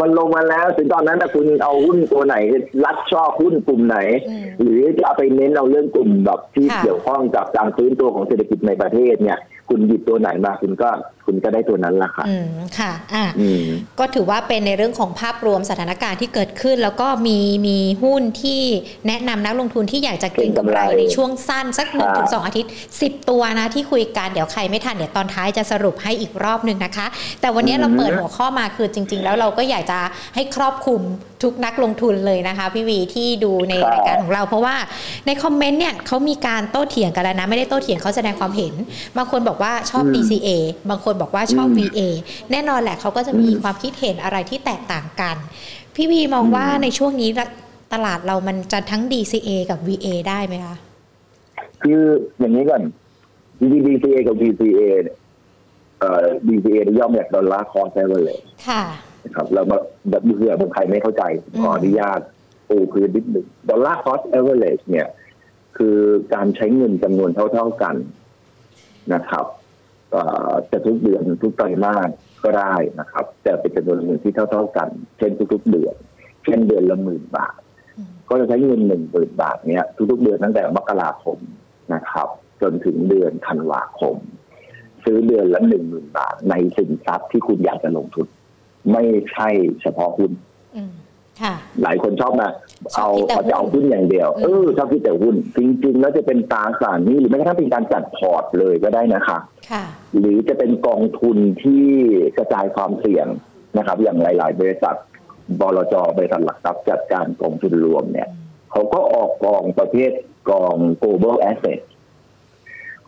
มันลงมาแล้ว ถึงตอนนั้นนะคุณเอาหุ้นตัวไหน รัดชอบหุ้นกลุ่มไหน
อืม
หรือจะเอาไปเน้นเอาเรื่องกลุ่มแบบที่
ค่ะ
เกี่ยวข้องกับการฟื้นตัวของเศรษฐกิจในประเทศเนี่ย คุณหยิบตัวไหนมาคุณก็คุณก็ได้ตัวนั้นละค่ะ
อืมค่ะ อะ
อืม
ก็ถือว่าเป็นในเรื่องของภาพรวมสถานการณ์ที่เกิดขึ้น แล้วก็มีมีหุ้นที่แนะนำนักลงทุนที่อยากจะเก็งกำไร
เก็งกำไร
ในช่วงสั้นสักหนึ่ง
ค่ะ
ถึงสองอาทิตย์10ตัวนะที่คุยกันเดี๋ยวใครไม่ทันเดี๋ยวตอนท้ายจะสรุปให้อีกรอบหนึ่งนะคะ แต่วันนี้เราเปิดหัวข้อมาคือจริง ๆ แล้วเราก็อยากจะให้ครอบคลุมทุกนักลงทุนเลยนะคะพี่วีที่ดูใน
ค่ะ
รายการของเราเพราะว่าในคอมเมนต์เนี่ยเขามีการโต้เถียงกันแล้วนะไม่ได้โต้เถียงเขาแสดงความเห็นบางคนบอกว่าชอบ DCA บางคนบอกว่าชอบ
อืม
VA แน่นอนแหละเขาก็จะมี
อืม
ความคิดเห็นอะไรที่แตกต่างกัน พี่พีมองว่า
อืม
ในช่วงนี้ตลาดเรามันจะทั้ง DCA กับ VA ได้ไหมคะ
คืออย่างนี้ก่อนจริงๆ DCA กับ VCA เนี่ยเอ่อ DCA นี่ย่อมาจาก dollar cost average เลย
ค่ะ
นะครับเรามาแบบเผื่อบางใครไม่เข้าใจ
อืม
ขออนุญาตปูพื้นนิดหนึ่ง dollar cost average เนี่ย คือการใช้เงินจำนวนเท่า ๆกัน นะครับเอ่อจะทุกเดือนทุกไตรมาสก็ได้นะครับ แต่เป็นจำนวนเงินที่เท่า ๆกัน เช่นทุกๆเดือน เช่นเดือนละหมื่นบาท
อืม
ก็จะใช้เงินหนึ่งหมื่นบาทเนี้ยทุกๆเดือนตั้งแต่มกราคมนะครับ จนถึงเดือนธันวาคม ซื้อเดือนละหนึ่งหมื่นบาท ในสินทรัพย์ที่คุณอยากจะลงทุน ไม่ใช่เฉพาะหุ้น
อืมค่ะ
หลายคนชอบมา
ชอบ
เอา
คิดแต่
เอาจะเอา
หุ้น
หุ้นอย่างเดียว
อืม
เออชอบคิดแต่หุ้น จริง ๆ แล้วจะเป็นตราสารหนี้หรือแม้กระทั่งเป็นการจัดพอร์ตเลยก็ได้นะคะ
ค่ะ
หรือจะเป็นกองทุนที่กระจายความเสี่ยงนะครับ อย่างหลาย ๆ บริษัทบลจบริษัทหลักทรัพย์จัดการกองทุนรวมเนี่ยเขาก็ออกกองประเภทกอง global asset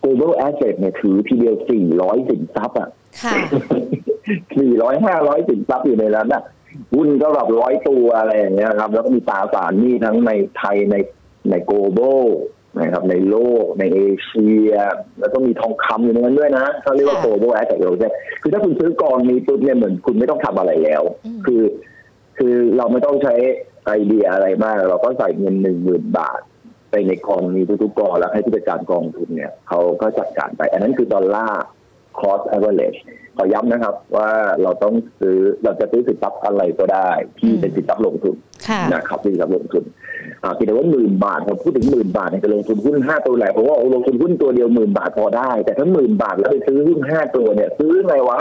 global asset เนี่ยถือทีเดียว400สินทรัพย์อะ
ค่ะ
400 500สินทรัพย์อยู่ในนั้นอะ หุ้นก็แบบร้อยตัวอะไรอย่างเงี้ยครับ แล้วก็มีตราสารหนี้ทั้งในไทยในใน global นะครับในโลกในเอเชีย แล้วก็มีทองคำอยู่ในนั้นด้วยนะเขาเรียกว่า
ค่ะ
global asset เราใช่คือถ้าคุณซื้อกองนี้ปุ๊บเนี่ยเหมือนคุณไม่ต้องทำอะไรแล้ว
อืม
คือ คือเราไม่ต้องใช้ไอเดียอะไรมาก เราก็ใส่เงินหนึ่งหมื่นบาท ไปในกองนี้ทุกๆกองแล้วให้ผู้จัดการกองทุนเนี่ยเขาก็จัดการไป อันนั้นคือดอลลาร์ cost average ขอย้ำนะครับว่าเราต้องซื้อเราจะซื้อสินทรัพย์อะไรก็ได้ ที่
อืม
เป็นสินทรัพย์ลงทุน
ค่ะ
นะครับที่สินทรัพย์ลงทุนอ่าคิดว่าหมื่นบาทผมพูดถึงหมื่นบาทเนี่ยจะลงทุนหุ้นห้าตัวแหละเพราะว่าลงทุนหุ้นตัวเดียวหมื่นบาทพอได้ แต่ถ้าหมื่นบาทแล้วไปซื้อหุ้นห้าตัวเนี่ย ซื้อไงวะ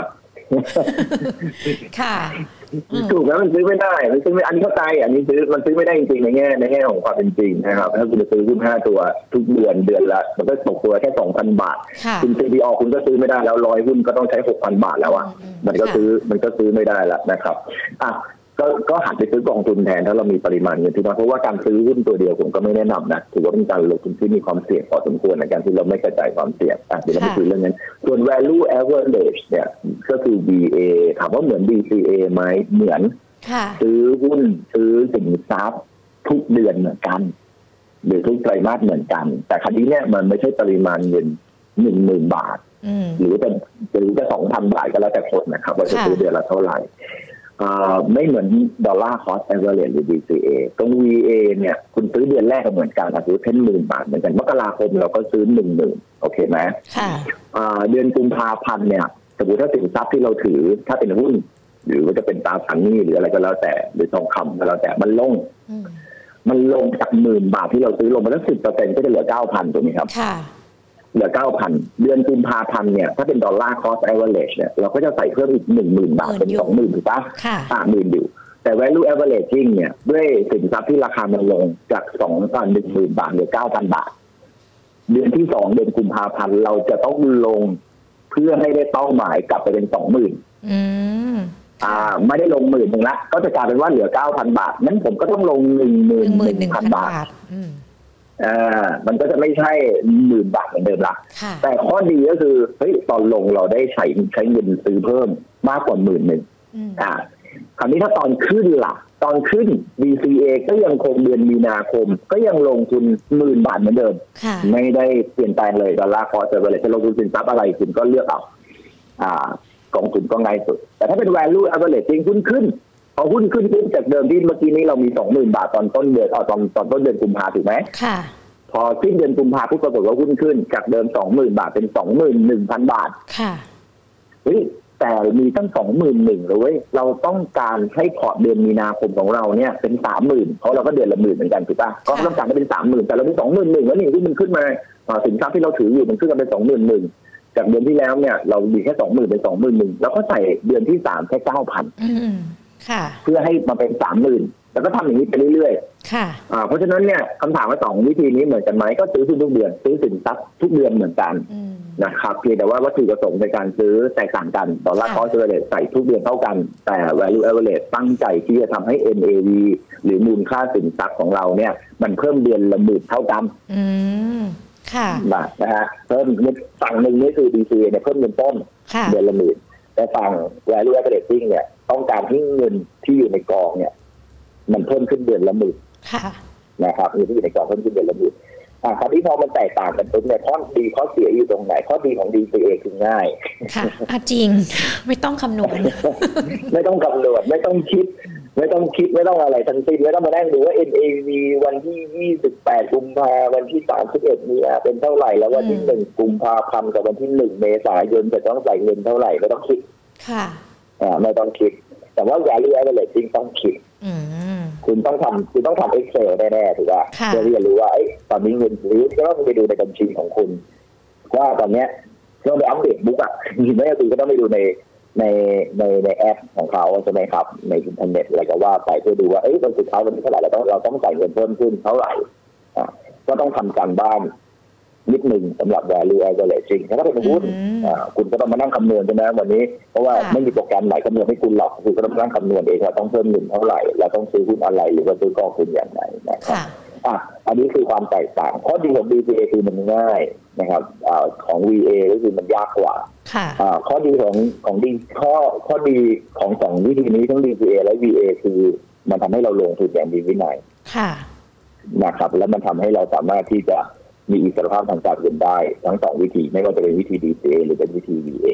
ค่ะอืม
ถูกแล้วมันซื้อไม่ได้มันซื้อไม่อันนี้เข้าใจอันนี้ซื้อมันซื้อไม่ได้จริงๆในแง่ในแง่ของความเป็นจริงนะครับถ้าคุณจะซื้อหุ้นห้าตัวทุกเดือนเดือนละมันก็ตกตัวแค่สองพันบาท
ค่ะ
คุณ CPO คุณก็ซื้อไม่ได้แล้วร้อยหุ้นก็ต้องใช้หกพันบาทแล้วอะ
อืม
มันก็
ค่ะ
ซื้อมันก็ซื้อไม่ได้แล้วนะครับอะ ก็ก็หันไปซื้อกองทุนแทนถ้าเรามีปริมาณเงินที่น้อยเพราะว่าการซื้อหุ้นตัวเดียวผมก็ไม่แนะนำนะถือว่าเป็นการลงทุนที่มีความเสี่ยงพอสมควรในการที่เราไม่กระจายความเสี่ยงอะเดี๋ยวเราไปคุยเรื่องนั้น ส่วน value average เนี่ยก็คือ VA ถามว่าเหมือน DCA ไหมเหมือน
ค่ะ
ซื้อหุ้นซื้อสินทรัพย์ทุกเดือนเหมือนกัน หรือทุกไตรมาสเหมือนกัน แต่คราวนี้เนี่ยมันไม่ใช่ปริมาณเงินหนึ่งหมื่นบาท
อืม
หรือเป็นหรือจะสองพันบาทก็แล้วแต่คนนะครับว่าจะ
ค่ะ
ซื้อเดือนละเท่าไหร่อ่า ไม่เหมือน dollar cost average หรือ DCA ตรง VA เนี่ยคุณซื้อเดือนแรกก็เหมือนกันอะซื้อหนึ่งหมื่นบาทเหมือนกันมกราคมเราก็ซื้อหนึ่งหมื่นโอเคไหม
ค่ะ
อ่าเดือนกุมภาพันธ์เนี่ยสมมติถ้าสินทรัพย์ที่เราถือถ้าเป็นหุ้น หรือว่าจะเป็นตราสารหนี้หรืออะไรก็แล้วแต่หรือทองคำก็แล้วแต่มันลง
อืม
มันลงจากหมื่นบาทที่เราซื้อลงมาแล้วสิบเปอร์เซ็นก็จะเหลือเก้าพันถูกไหมครับ
ค่ะ
เหลือเก้าพันเดือนกุมภาพันธ์เนี่ยถ้าเป็น dollar cost average เนี่ยเราก็จะใส่เพิ่มอีกหนึ่งหมื่นบาทเป็น
หมื่นอยู่
สองหมื่นถูกปะ
ค่ะ
อ่าหมื่นอยู่แต่ value averaging เนี่ยด้วยสินทรัพย์ที่ราคามันลงจากสองพันหนึ่งหมื่นบาทเหลือเก้าพันบาท เดือนที่สองเดือนกุมภาพันธ์เราจะต้องลงเพื่อให้ได้เป้าหมายกลับไปเป็นสองหมื่น
อืม
อ่า ไม่ได้ลงหมื่นหนึ่งละก็จะกลายเป็นว่าเหลือเก้าพันบาทนั้นผมก็ต้องลงหนึ่งห
ห
มื่น
นึ่งหมื่นห
ห
นึ่
นึ่
ง
ง
พั
พั
น
น
บา
บาท
ท อืม
อ่ามันก็จะไม่ใช่หมื่นบาทเหมือนเดิมละ
ค่ะ
แต่ข้อดีก็คือเฮ้ยตอนลงเราได้ใช้ใช้เงินซื้อเพิ่มมากกว่าหมื่นหนึ่ง
อืม
อ่าคราวนี้ถ้าตอนขึ้นล่ะ ตอนขึ้น DCA ก็ยังคงเดือนมีนาคม ก็ยังลงทุนหมื่นบาทเหมือนเดิม
ค่ะ
ไม่ได้เปลี่ยนแปลงเลย dollar cost average จะลงทุนสินทรัพย์อะไรคุณก็เลือกเอาอ่ากองทุนก็ง่ายสุด แต่ถ้าเป็น value average จริงหุ้นขึ้น พอหุ้นขึ้นปุ๊บจากเดิมที่เมื่อกี้นี้เรามีสองหมื่นบาทตอนต้นเดือนเอาตอนตอนต้นเดือนกุมภาถูกไหม
ค่ะ
พอสิ้นเดือนกุมภาปุ๊บปรากฏว่าหุ้นขึ้น จากเดิมสองหมื่นบาทเป็นสองหมื่นหนึ่งพันบาท
ค่ะ
เฮ้ยแต่มีตั้งสองหมื่นหนึ่งเลยเว้ยเราต้องการให้พอร์ตเดือนมีนาคมของเราเนี่ยเป็นสามหมื่นเพราะเราก็เดือนละหมื่นเหมือนกันถูกปะก็ต้องการให้เป็นสามหมื่นแต่เราเป็นสองหมื่นหนึ่งแล้วนี่ที่มันขึ้นมาอ่าสินทรัพย์ที่เราถืออยู่มันขึ้นมาเป็นสองหมื่นหนึ่งจากเดือนที่แล้วเนี่ยเรามีแค่สองหมื่นเป็นสองหมื่นหนึ่งแล้วก็ใส่เดือนที่สามแค่เก้าพัน
อืมค่ะ
เพื่อให้มาเป็นสามหมื่นแล้วก็ทำอย่างนี้ไปเรื่อยๆ
ค่ะ
อ่าเพราะฉะนั้นเนี่ยคำถามว่าสองวิธีนี้เหมือนกันไหมก็ซื้อหุ้นทุกเดือน ซื้อสินทรัพย์ทุกเดือนเหมือนกัน
อืม
นะครับเพียงแต่ว่าวัตถุประสงค์ในการซื้อแตกต่างกันดอลลาร์
ค่ะ
คอสเ a เ e ใส่ทุกเดือนเท่ากัน แต่ value average ตั้งใจที่จะทำให้ NAV หรือมูลค่าสินทรัพย์ของเราเนี่ย มันเพิ่มเดือนละหมื่นเท่ากัน
อืมค่ะ
นะนะฮะเพิ่มฝั่งหนึ่งนี่คือ DCA เนี่ยเพิ่มเงินต้น
ค่ะ
เดือนละหมื่นแต่ฝั่ง value averaging เนี่ย ต้องการให้เงินที่อยู่ในกองเนี่ย มันเพิ่มขึ้นเดือนละหมื่น
ค่ะ
นะครับเงินที่อยู่ในกองเพิ่มขึ้นเดือนละหมื่นอ่าคราวนี้พอมันแตกต่างกันปุ๊บเนี่ยข้อดีข้อเสียอยู่ตรงไหนข้อดีของ DCA คือง่าย
ค่ะอะจริง ไม่ต้องคำนวณ
ไม่ต้องกำหนดไม่ต้องคิด ไม่ต้องคิดไม่ต้องอะไรทั้งสิ้นไม่ต้องมานั่งดูว่า NAV วันที่ 28 กุมภาวันที่ 31 มีนาเป็นเท่าไหร่ แล้ววันที่
อืม
1กุมภาพันธ์กับวันที่ 1 เมษายนจะต้องใส่เงินเท่าไหร่ไม่ต้องคิด
ค่ะ
อ่า ไม่ต้องคิด แต่ว่า value averaging ต้องคิด
อืม
คุณต้องทำคุณต้องทำ Excel แน่ๆถูกป่ะ
ค่ะ
เพื่อที่จะรู้ว่าเอ้ยตอนนี้เงินหรือก็ต้องไปดูในบัญชีของคุณ ว่าตอนเนี้ยต้องไปอัปเดตบุ๊กอะไม่ก็คือก็ต้องไปดูในในในในแอปของเขาใช่ไหมครับ ในอินเทอร์เน็ตอะไรก็ว่าไปเพื่อดูว่าเอ้ยวันสุดท้ายวันนี้เท่าไหร่เราต้องเราต้องใส่เงินเพิ่มขึ้นเท่าไหร่อะก็ต้องทำการบ้าน นิดหนึ่งสำหรับ value averaging ถ้าเป็นหุ้น
อืม
อ่าคุณก็ต้องมานั่งคำนวณใช่ไหมวันนี้ เพราะว่า
ค่ะ
ไม่มีโปรแกรมไหนคำนวณให้คุณหรอกคุณก็ต้องมานั่งคำนวณเองว่าต้องเพิ่มเงินเท่าไหร่เราต้องซื้อหุ้นอะไรหรือว่าซื้อกองทุนอย่างไรนะครับ
ค่ะ
อะอันนี้คือความแตกต่างข้อดีของ DCA คือมันง่ายนะครับอาของ VA ก็คือมันยากกว่า
ค่ะ
อ่าข้อดีของของดีข้อข้อดีของสองวิธีนี้ทั้ง DCA และ VA คือมันทำให้เราลงทุนอย่างมีวินัย
ค่ะ
นะครับ แล้วมันทำให้เราสามารถที่จะ มีอิสรภาพทางการเงินได้ ทั้งสองวิธีไม่ว่าจะเป็นวิธี DCA หรือเป็นวิธี VA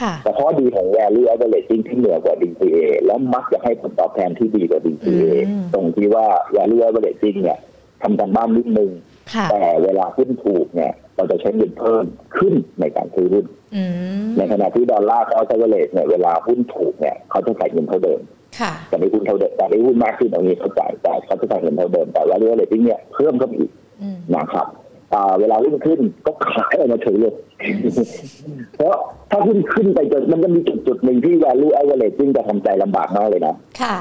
ค่ะ
แต่ข้อดีของ value averaging ที่เหนือกว่า DCA แล้วมักจะให้ผลตอบแทนที่ดีกว่า DCA
อืม
ตรงที่ว่า value averaging เนี่ยทำการบ้านนิดนึง
ค่ะ
แต่เวลาหุ้นถูกเนี่ยเราจะใช้เงินเพิ่มขึ้นในการซื้อหุ้น
อืม
ในขณะที่ dollar cost average เนี่ยเวลาหุ้นถูกเนี่ยเขาจะใส่เงินเท่าเดิม
ค่ะ
แต่ในหุ้นเท่าเดิมแต่ได้หุ้นมากขึ้นตรงนี้เขาจ่ายแต่เขาจะใส่เงินเท่าเดิมแต่ value averaging เนี่ยเพิ่มเข้าไปอีก
อืม
นะครับอ่า เวลาหุ้นขึ้นก็ขายออกมาเฉยเลย เพราะถ้าหุ้นขึ้นไปจนมันจะมีจุดจุดๆหนึ่งที่ value averaging จะทำใจลำบากมากเลยนะ
ค่ะ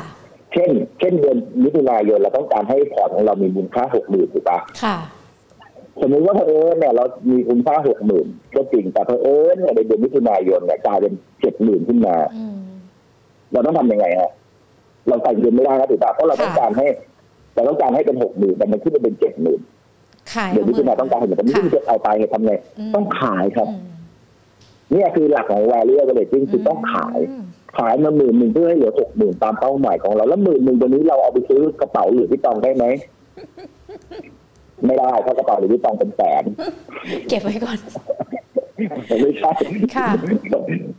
เช่น เช่นเดือนมิถุนายนเราต้องการให้พอร์ตของเรามีมูลค่าหกหมื่นถูกปะ
ค่ะ
สมมติว่าเพอเอิญเนี่ยเรามีมูลค่าหกหมื่นก็จริงแต่เพอเอิญเนี่ยในเดือนมิถุนายนเนี่ยกลายเป็นเจ็ดหมื่นขึ้นมา
อืม
เราต้องทำยังไงฮะเราใส่เงินไม่ได้นะถูกปะเพราะเราต้อง
ค่ะ
การให้เราต้องการให้เป็นหกหมื่นแต่มันขึ้นมาเป็นเจ็ดหมื่น
ขาย
เดือนมิถุนายนต้องการให้มันขึ้นจะเอาไปทำไง
ม
ต้องขายครับ
อืม
เนี่ยคือหลักของ value averaging คือต้องขาย
อืม
ขายมาหมื่นหนึ่งเพื่อให้เหลือหกหมื่นตามเป้าหมายของเรา แล้วหมื่นหนึ่งตัวนี้เราเอาไปซื้อกระเป๋าหรือพี่ตองได้ไหมไม่ได้เพราะกระเป๋าหรือพี่ตองเป็นแสน
เก็บไว้ก่อน
ไม่ใช่
ค่ะ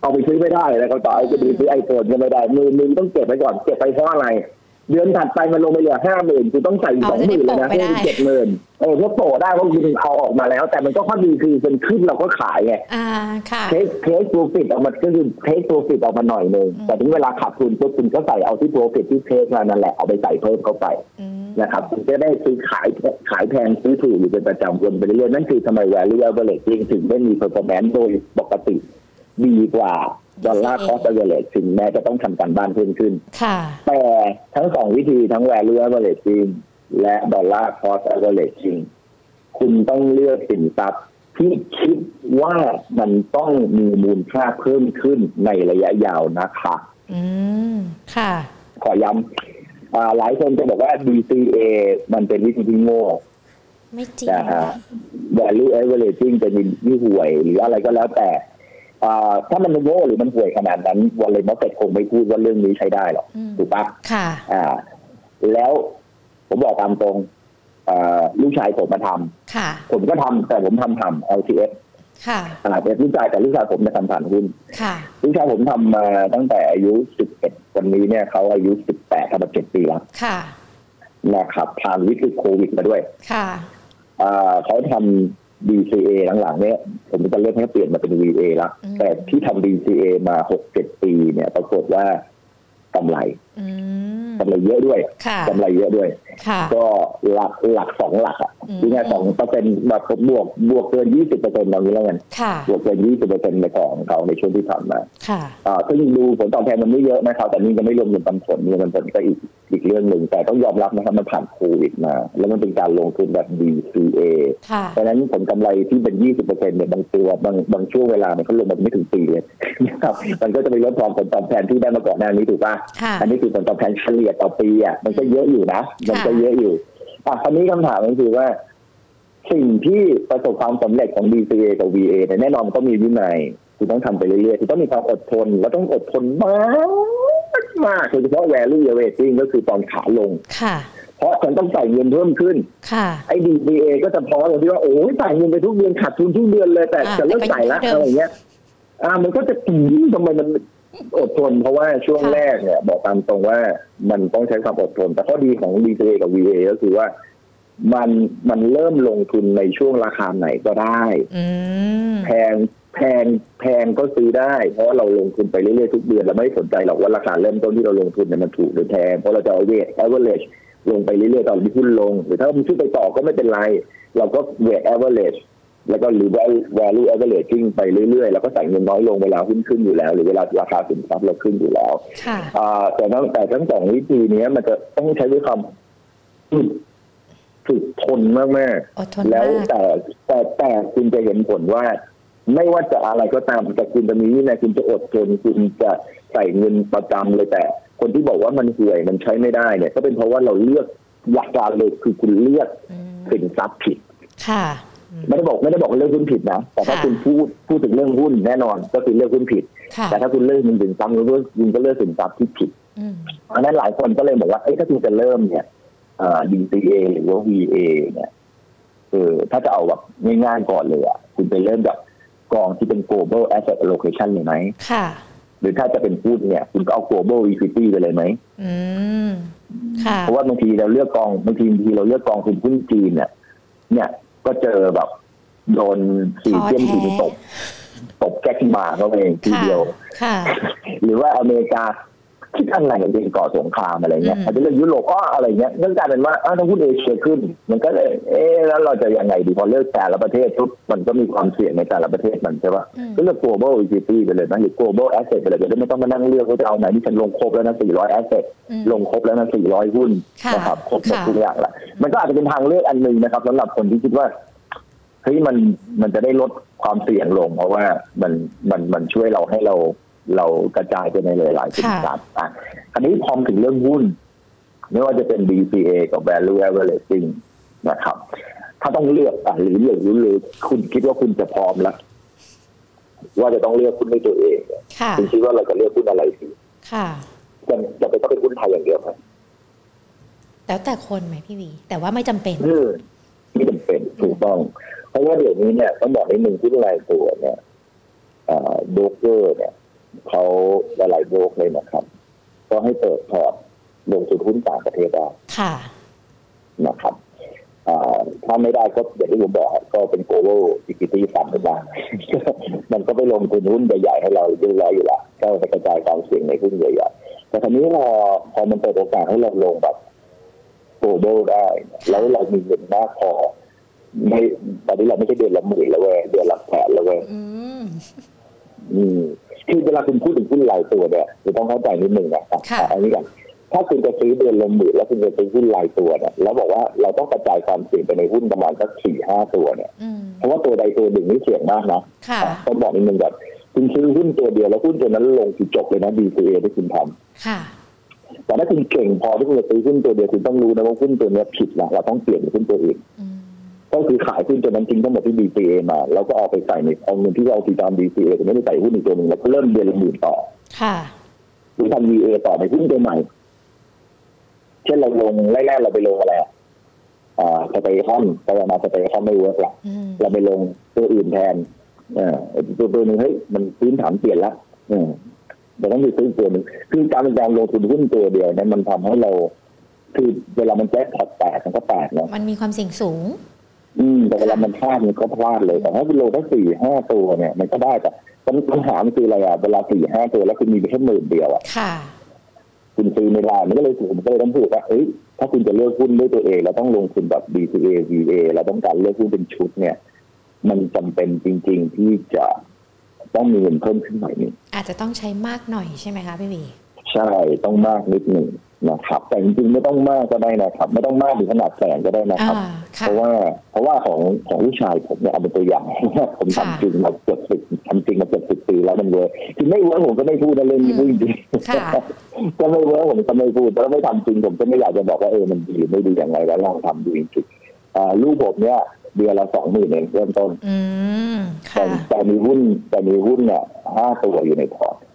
เอาไปซื้อไม่ได้นะกระเป๋าจะดีซื้อไอโฟนก็ไม่ได้หมื่นหนึ่งต้องเก็บไว้ก่อนเก็บไปเพราะอะไร เดือนถัดไปมันลงไปเหลือห้าหมื่นคือต้องใส่ส
เอา
อง
จะ
ห
ได้
มื่นเลยนะ
โปะไป
เพื่อ
ได้
เจ็ดหมื่นเออเพราะโตได้เพราะคุณเอาออกมาแล้ว แต่มันก็ข้อดีคือมันขึ้นเราก็ขายไง
อ่าค่ะ
เทคเทคโปรฟิตออกมาก็คือเทคโปรฟิตออกมาหน่อยหนึ่ง
อืม
แต่ถึงเวลาขาดทุนปุ๊บคุณก็ใส่เอาที่โปรฟิตที่เทคมานั่นแหละเอาไปใส่เพิ่มเข้าไป
อืม
นะครับคุณจะได้ซื้อขายขายแพงซื้อถูกอยู่เป็นประจำวนไปเรื่อยๆนั่นคือทำไม value averaging ถึงได้มี performance โดยปกติดีกว่า ดอลลาร์ cost average ถึงแม้จะต้องทำการบ้านเพิ่มขึ้น
ค่ะ
แต่ทั้งสองวิธีทั้ง value averaging และดอลลาร์ cost averaging คุณต้องเลือกสินทรัพย์ที่คิดว่ามันต้องมีมูลค่าเพิ่มขึ้นในระยะยาวนะคะ
อืม ค่ะ
ขอย้ำอ่าหลายคนจะบอกว่า DCA มันเป็นวิธีที่โง่
ไม่จริง
นะฮะ value averaging จะมีที่ห่วย หรืออะไรก็แล้วแต่อ่า ถ้ามันโง่หรือมันห่วยขนาดนั้นวอร์เรน บัฟเฟตต์คงไม่พูดว่าเรื่องนี้ใช้ได้หรอก
อืม
ถูกปะ
ค่ะ
อ่า แล้วผมบอกตามตรงอ่าลูกชายผมมาทำ
ค่ะ
ผมก็ทำแต่ผมทำทำ LTF
ค่ะ
อ่าแต่ลูกชายแต่ลูกชายผมจะทำผ่านหุ้น
ค่ะ
ลูกชายผมทำมาตั้งแต่อายุ11วันนี้เนี่ยเขาอายุ18ทำมา7ปีแล้ว
ค่ะ
นะครับผ่านวิกฤตโควิดมาด้วย
ค่ะ
อ่าเขาทำ DCA หลังๆเนี่ยผมจะเริ่มให้เปลี่ยนมาเป็น VA แล้ว
อืม
แต่ที่ทำ DCA มา6-7ปีเนี่ยปรากฏว่ากำไร
อืม
กำไรเยอะด้วย
ค่ะ
กำไรเยอะด้วย
ค่ะ
ก็หลักหลักสองหลักอะ
อืม
ที่ไงสองเปอร์เซ็นต์แบบบวกบวกเกิน20เปอร์เซ็นต์ตรงนี้แล้วกัน
ค่ะ
บวกเกิน20เปอร์เซ็นต์ในของเขาในช่วงที่ผ่านมา
ค่ะ
อ่าซึ่งดูผลตอบแทนมันไม่เยอะนะครับ แต่นี่จะไม่รวมเงินปันผลเงินปันผลก็อีกอีก เรื่องหนึ่ง แต่ต้องยอมรับนะครับมันผ่านโควิดมา แล้วมันเป็นการลงทุนแบบ DCA
ค่ะ
เพราะฉะนั้นผลกำไรที่เป็น 20เปอร์เซ็นต์เนี่ยบางตัวบางบางช่วงเวลามันก็ลงมาไม่ถึงปีเลยนะครับมันก็จะไปลดทอนผลตอบแทนที่ได้มาก่อนหน้านี้ถูกป่ะ
ค่ะ
อันนี้คือผลตอบแทนเฉลี่ยต่อปีอะมันก็เยอะอยู่นะมันก็
ค่ะ
เยอะอยู่อะคราวนี้คำถามก็คือว่าสิ่งที่ประสบความสำเร็จของ DCA กับ VA เนี่ยแน่นอนมันก็มีวินัยคุณต้องทำไปเรื่อยๆคุณต้องมีความอดทน แล้วต้องอดทนมาก มากโดยเฉพาะ value rating ก็คือตอนขาลง
ค่ะ
เพราะฉันต้องใส่เงินเพิ่มขึ้น
ค่ะ
ไอ้ DCA ก็จะพอตรงที่ว่าโอ้ยใส่เงินไปทุกเดือนขาดทุนทุกเดือนเลยแต่
อ่า
จะเลิกใส่ละ
แต่ก็ยัง
อะไรเงี้ย อ่า มันก็จะตีทำไมมันอดทนเพราะว่าช่วง
ค่ะ
แรกเนี่ยบอกตามตรงว่ามันต้องใช้ความอดทน แต่ข้อดีของ DCA กับ VA ก็คือว่ามันมันเริ่มลงทุนในช่วงราคาไหนก็ได้
อืม
แพง แพงแพงก็ซื้อได้ เพราะว่าเราลงทุนไปเรื่อยๆทุกเดือนเราไม่สนใจหรอกว่าราคาเริ่มต้นที่เราลงทุนเนี่ยมันถูกหรือแพงเพราะเราจะเอาเวท average ลงไปเรื่อยๆตอนที่หุ้นลง หรือถ้ามันขึ้นไปต่อก็ไม่เป็นไร เราก็เวท average แล้วก็หรือ value averaging ไปเรื่อยๆ แล้วก็ใส่เงินน้อยลงเวลาหุ้นขึ้นอยู่แล้ว หรือเวลาราคาสินทรัพย์เราขึ้นอยู่แล้ว
ค่ะ
อ่าแต่ทั้งแต่ทั้งสองวิธีเนี้ยมันจะต้องใช้ด้วยความฝึกฝึกทนมากๆ
อดทน
แล้ว
มาก
แต่แต่แต่คุณจะเห็นผลว่า ไม่ว่าจะอะไรก็ตามแต่คุณจะมีวินัยคุณจะอดทนคุณจะใส่เงินประจำเลยแต่ คนที่บอกว่ามันห่วยมันใช้ไม่ได้เนี่ยก็เป็นเพราะว่าเราเลือกหลักการเลยคือคุณเลือก
อืม
สินทรัพย์ผิด
ค่ะ
ไม่ได้บอกไม่ได้บอกว่าเลือกหุ้นผิดนะแต่ถ้า
ค่ะ
คุณพูดพูดถึงเรื่องหุ้นแน่นอน ก็คือเลือกหุ้นผิด
ค่ะ
แต่ถ้าคุณเลือกสินทรัพย์คุณก็คุณก็เลือกสินทรัพย์ที่ผิด
อืม
เพราะฉะนั้นหลายคนก็เลยบอกว่าเอ้ยถ้าคุณจะเริ่มเนี่ยอ่า DCA หรือว่า VA เนี่ยเออถ้าจะเอาแบบง่ายๆก่อนเลยอะคุณไปเริ่มจาก กองที่เป็น global asset allocation เลยไหม
ค่ะ
หรือถ้าจะเป็นหุ้นเนี่ย คุณก็เอา global equity ไปเลยไหม
อืมค่ะ
เพราะว่าบางทีเราเลือกกองบางทีบางทีเราเลือกกองทุนหุ้นจีนเนี่ยเนี่ยก็เจอแบบโดนซีเซียม
ท้อ
ที
แท้
ตบตบแก๊กมาเขาเองที
ค่ะ
เดียว
ค่ะ
หรือว่าอเมริกา คิดอะไรกับเรื่องก่อสงครามอะไรเงี้ย
อืม
อาจจะเรื่องยุโรปอ้ออะไรเงี้ยนั่นกลายเป็นว่าอ้าวถ้าหุ้นเอเชียขึ้น มันก็เลยเอ๊ะแล้วเราจะยังไงดีพอเลือกแต่ละประเทศปุ๊บมันก็มีความเสี่ยงในแต่ละประเทศมันใช่ปะ
อืม
ก็เลือก global equity ไปเลยนะหรือ global asset ไปเลยจะได้ไม่ต้องมานั่งเลือกว่าจะเอาไหนที่ฉันลงครบแล้วนะ400 asset
อืม
ลงครบแล้วนะ400 หุ้น
ค่ะ
นะครับครบหมด
ค่ะ
ทุกอย่างละมันก็อาจจะเป็นทางเลือกอันหนึ่งนะครับสำหรับคนที่คิดว่าเฮ้ยมันมันจะได้ลดความเสี่ยงลง เพราะว่ามันมันมันช่วยเราให้เรา เรากระจายไปในหลายๆสินทรัพย์อะอันนี้พอมถึงเรื่องหุ้น ไม่ว่าจะเป็น DCA กับ value averaging นะครับ ถ้าต้องเลือกอะหรือหรือหรือหรือคุณคิดว่าคุณจะพร้อมแล้ว ว่าจะต้องเลือกหุ้นด้วยตัวเองเนี่ย
ค่ะ
คุณคิดว่าเราจะเลือกหุ้นอะไรดี
ค่ะ
จะจะไปต้องเป็นหุ้นไทยอย่างเดียวไหม
แล้วแต่คนไหมพี่วี แต่ว่าไม่จำเป็น
อืมไม่จำเป็นถูกต้อง เพราะว่าเดี๋ยวนี้เนี่ยต้องบอกนิดนึงที่รายตัวเนี่ยโบรกเกอร์เนี่ย เขาหลายๆโบรกเลยนะครับ ก็ให้เปิดพอร์ตลงทุนหุ้นต่างประเทศได้
ค่ะ
นะครับอ่าถ้าไม่ได้ก็อย่างที่ผมบอกครับก็เป็น global equity fund ขึ้นมามันก็ไปลงทุนหุ้นใหญ่ๆให้เราเรียบร้อยอยู่และก็จะกระจายความเสี่ยงในหุ้นใหญ่ๆแต่ทีนี้พอพอมันเปิดโอกาสให้เราลงแบบ global ได้เนี่ยแล้วเรามีเงินมากพอไม่ตอนนี้เราไม่ใช่เดือนละหมื่นแล้วเว้ยเดือนละแสนแล้วเว้ย
อืม
อืม คือเวลาคุณพูดถึงหุ้นรายตัวเนี่ยคุณต้องเข้าใจนิดนึงนะอะ
ค่ะ
อันนี้กันถ้าคุณจะซื้อเดือนละหมื่นแล้วคุณจะซื้อหุ้นรายตัวเนี่ยแล้วบอกว่าเราต้องกระจายความเสี่ยงไปในหุ้นประมาณสักสี่ห้าตัวเนี่ย
อืม
เพราะว่าตัวใดตัวหนึ่งนี่เสี่ยงมากนะ
ค่ะ
อะต้องบอกนิดนึงก่อนคุณซื้อหุ้นตัวเดียวแล้วหุ้นตัวนั้นลงคือจบเลยนะ DCA ที่คุณทำ
ค่ะ
แต่ถ้าคุณเก่งพอที่คุณจะซื้อหุ้นตัวเดียวคุณต้องรู้นะว่าหุ้นตัวเนี้ยผิดนะเราต้องเปลี่ยนเป็นหุ้นตัวอื่น
อืม
ก็คือขายหุ้นจนนั้นจริงทั้งหมดที่ DCA มาแล้วก็เอาไปใส่ในเอาเงินที่เราตีตาม DCA แต่ไม่ได้ใส่หุ้นอีกตัวหนึ่งแล้วก็เริ่มเดือนละหมื่นต่อ
ค่ะ
หรือทำ VA ต่อในหุ้นตัวใหม่ เช่นเราลงแรกๆเราไปลงอะไรอะอ่า STECON ไปมา STECON ไม่ work ละ
อืม
เราไปลงตัวอื่นแทนเออตัวตัวหนึ่งเฮ้ยมันพื้นฐานเปลี่ยนละเออแต่ต้องมีซื้อตัวหนึ่งคือการเป็นการลงทุนหุ้นตัวเดียวนั้นมันทำให้เรา คือเวลามันแจ็คพอตแตกมันก็แตกเนาะ
มันมีความเสี่ยงสูง
อืมแต่เวลามันพลาดมันก็พลาดเลยแต่ถ้าคุณลงแค่สี่ห้าตัวเนี่ยมันก็ได้แต่ปัญหามันคืออะไรอะเวลาสี่ห้าตัวแล้วคุณมีแค่หมื่นเดียวอะ
ค่ะ
คุณซื้อไม่ได้มันก็เลยผมก็เลยต้องพูดว่าเอ้ยถ้าคุณจะเลือกหุ้นด้วยตัวเอง แล้วต้องลงทุนแบบ DCA VA แล้วต้องการเลือกหุ้นเป็นชุดเนี่ย มันจำเป็นจริง ๆที่จะต้องมีเงินเพิ่มขึ้นหน่อยหนึ่ง
อาจจะต้องใช้มากหน่อยใช่ไหมคะพี่วี
ใช่ต้องมากนิดหนึ่งนะครับ แต่จริงๆไม่ต้องมากก็ได้นะครับ ไม่ต้องมากถึงขนาดแสนก็ได้นะครับ
อ่าค่ะ
เพราะว่าเพราะว่าของของลูกชายผมเนี่ยเอาเป็นตัวอย่างผม
ค่ะ
ทำจริงมาเกือบสิบทำจริงมาเกือบสิบปีแล้วมัน workคือไม่ work ผมก็ไม่พูดนะเรื่องนี้พูดจริงๆ
ค่ะ
ก็ไม่ work ผมก็ไม่พูดแต่ถ้าไม่ทำจริงผมก็ไม่อยากจะบอกว่าเออมันดีหรือไม่ดีอย่างไรแล้วลองทำดูจริงๆอ่าลูกผมเนี่ยเดือนละสองหมื่นเองเริ่มต้น
อืม
แต่
ค่ะ
แต่มีหุ้นแต่มีหุ้นเนี่ยห้าตัวอยู่ในพอร์ต
ค่ะ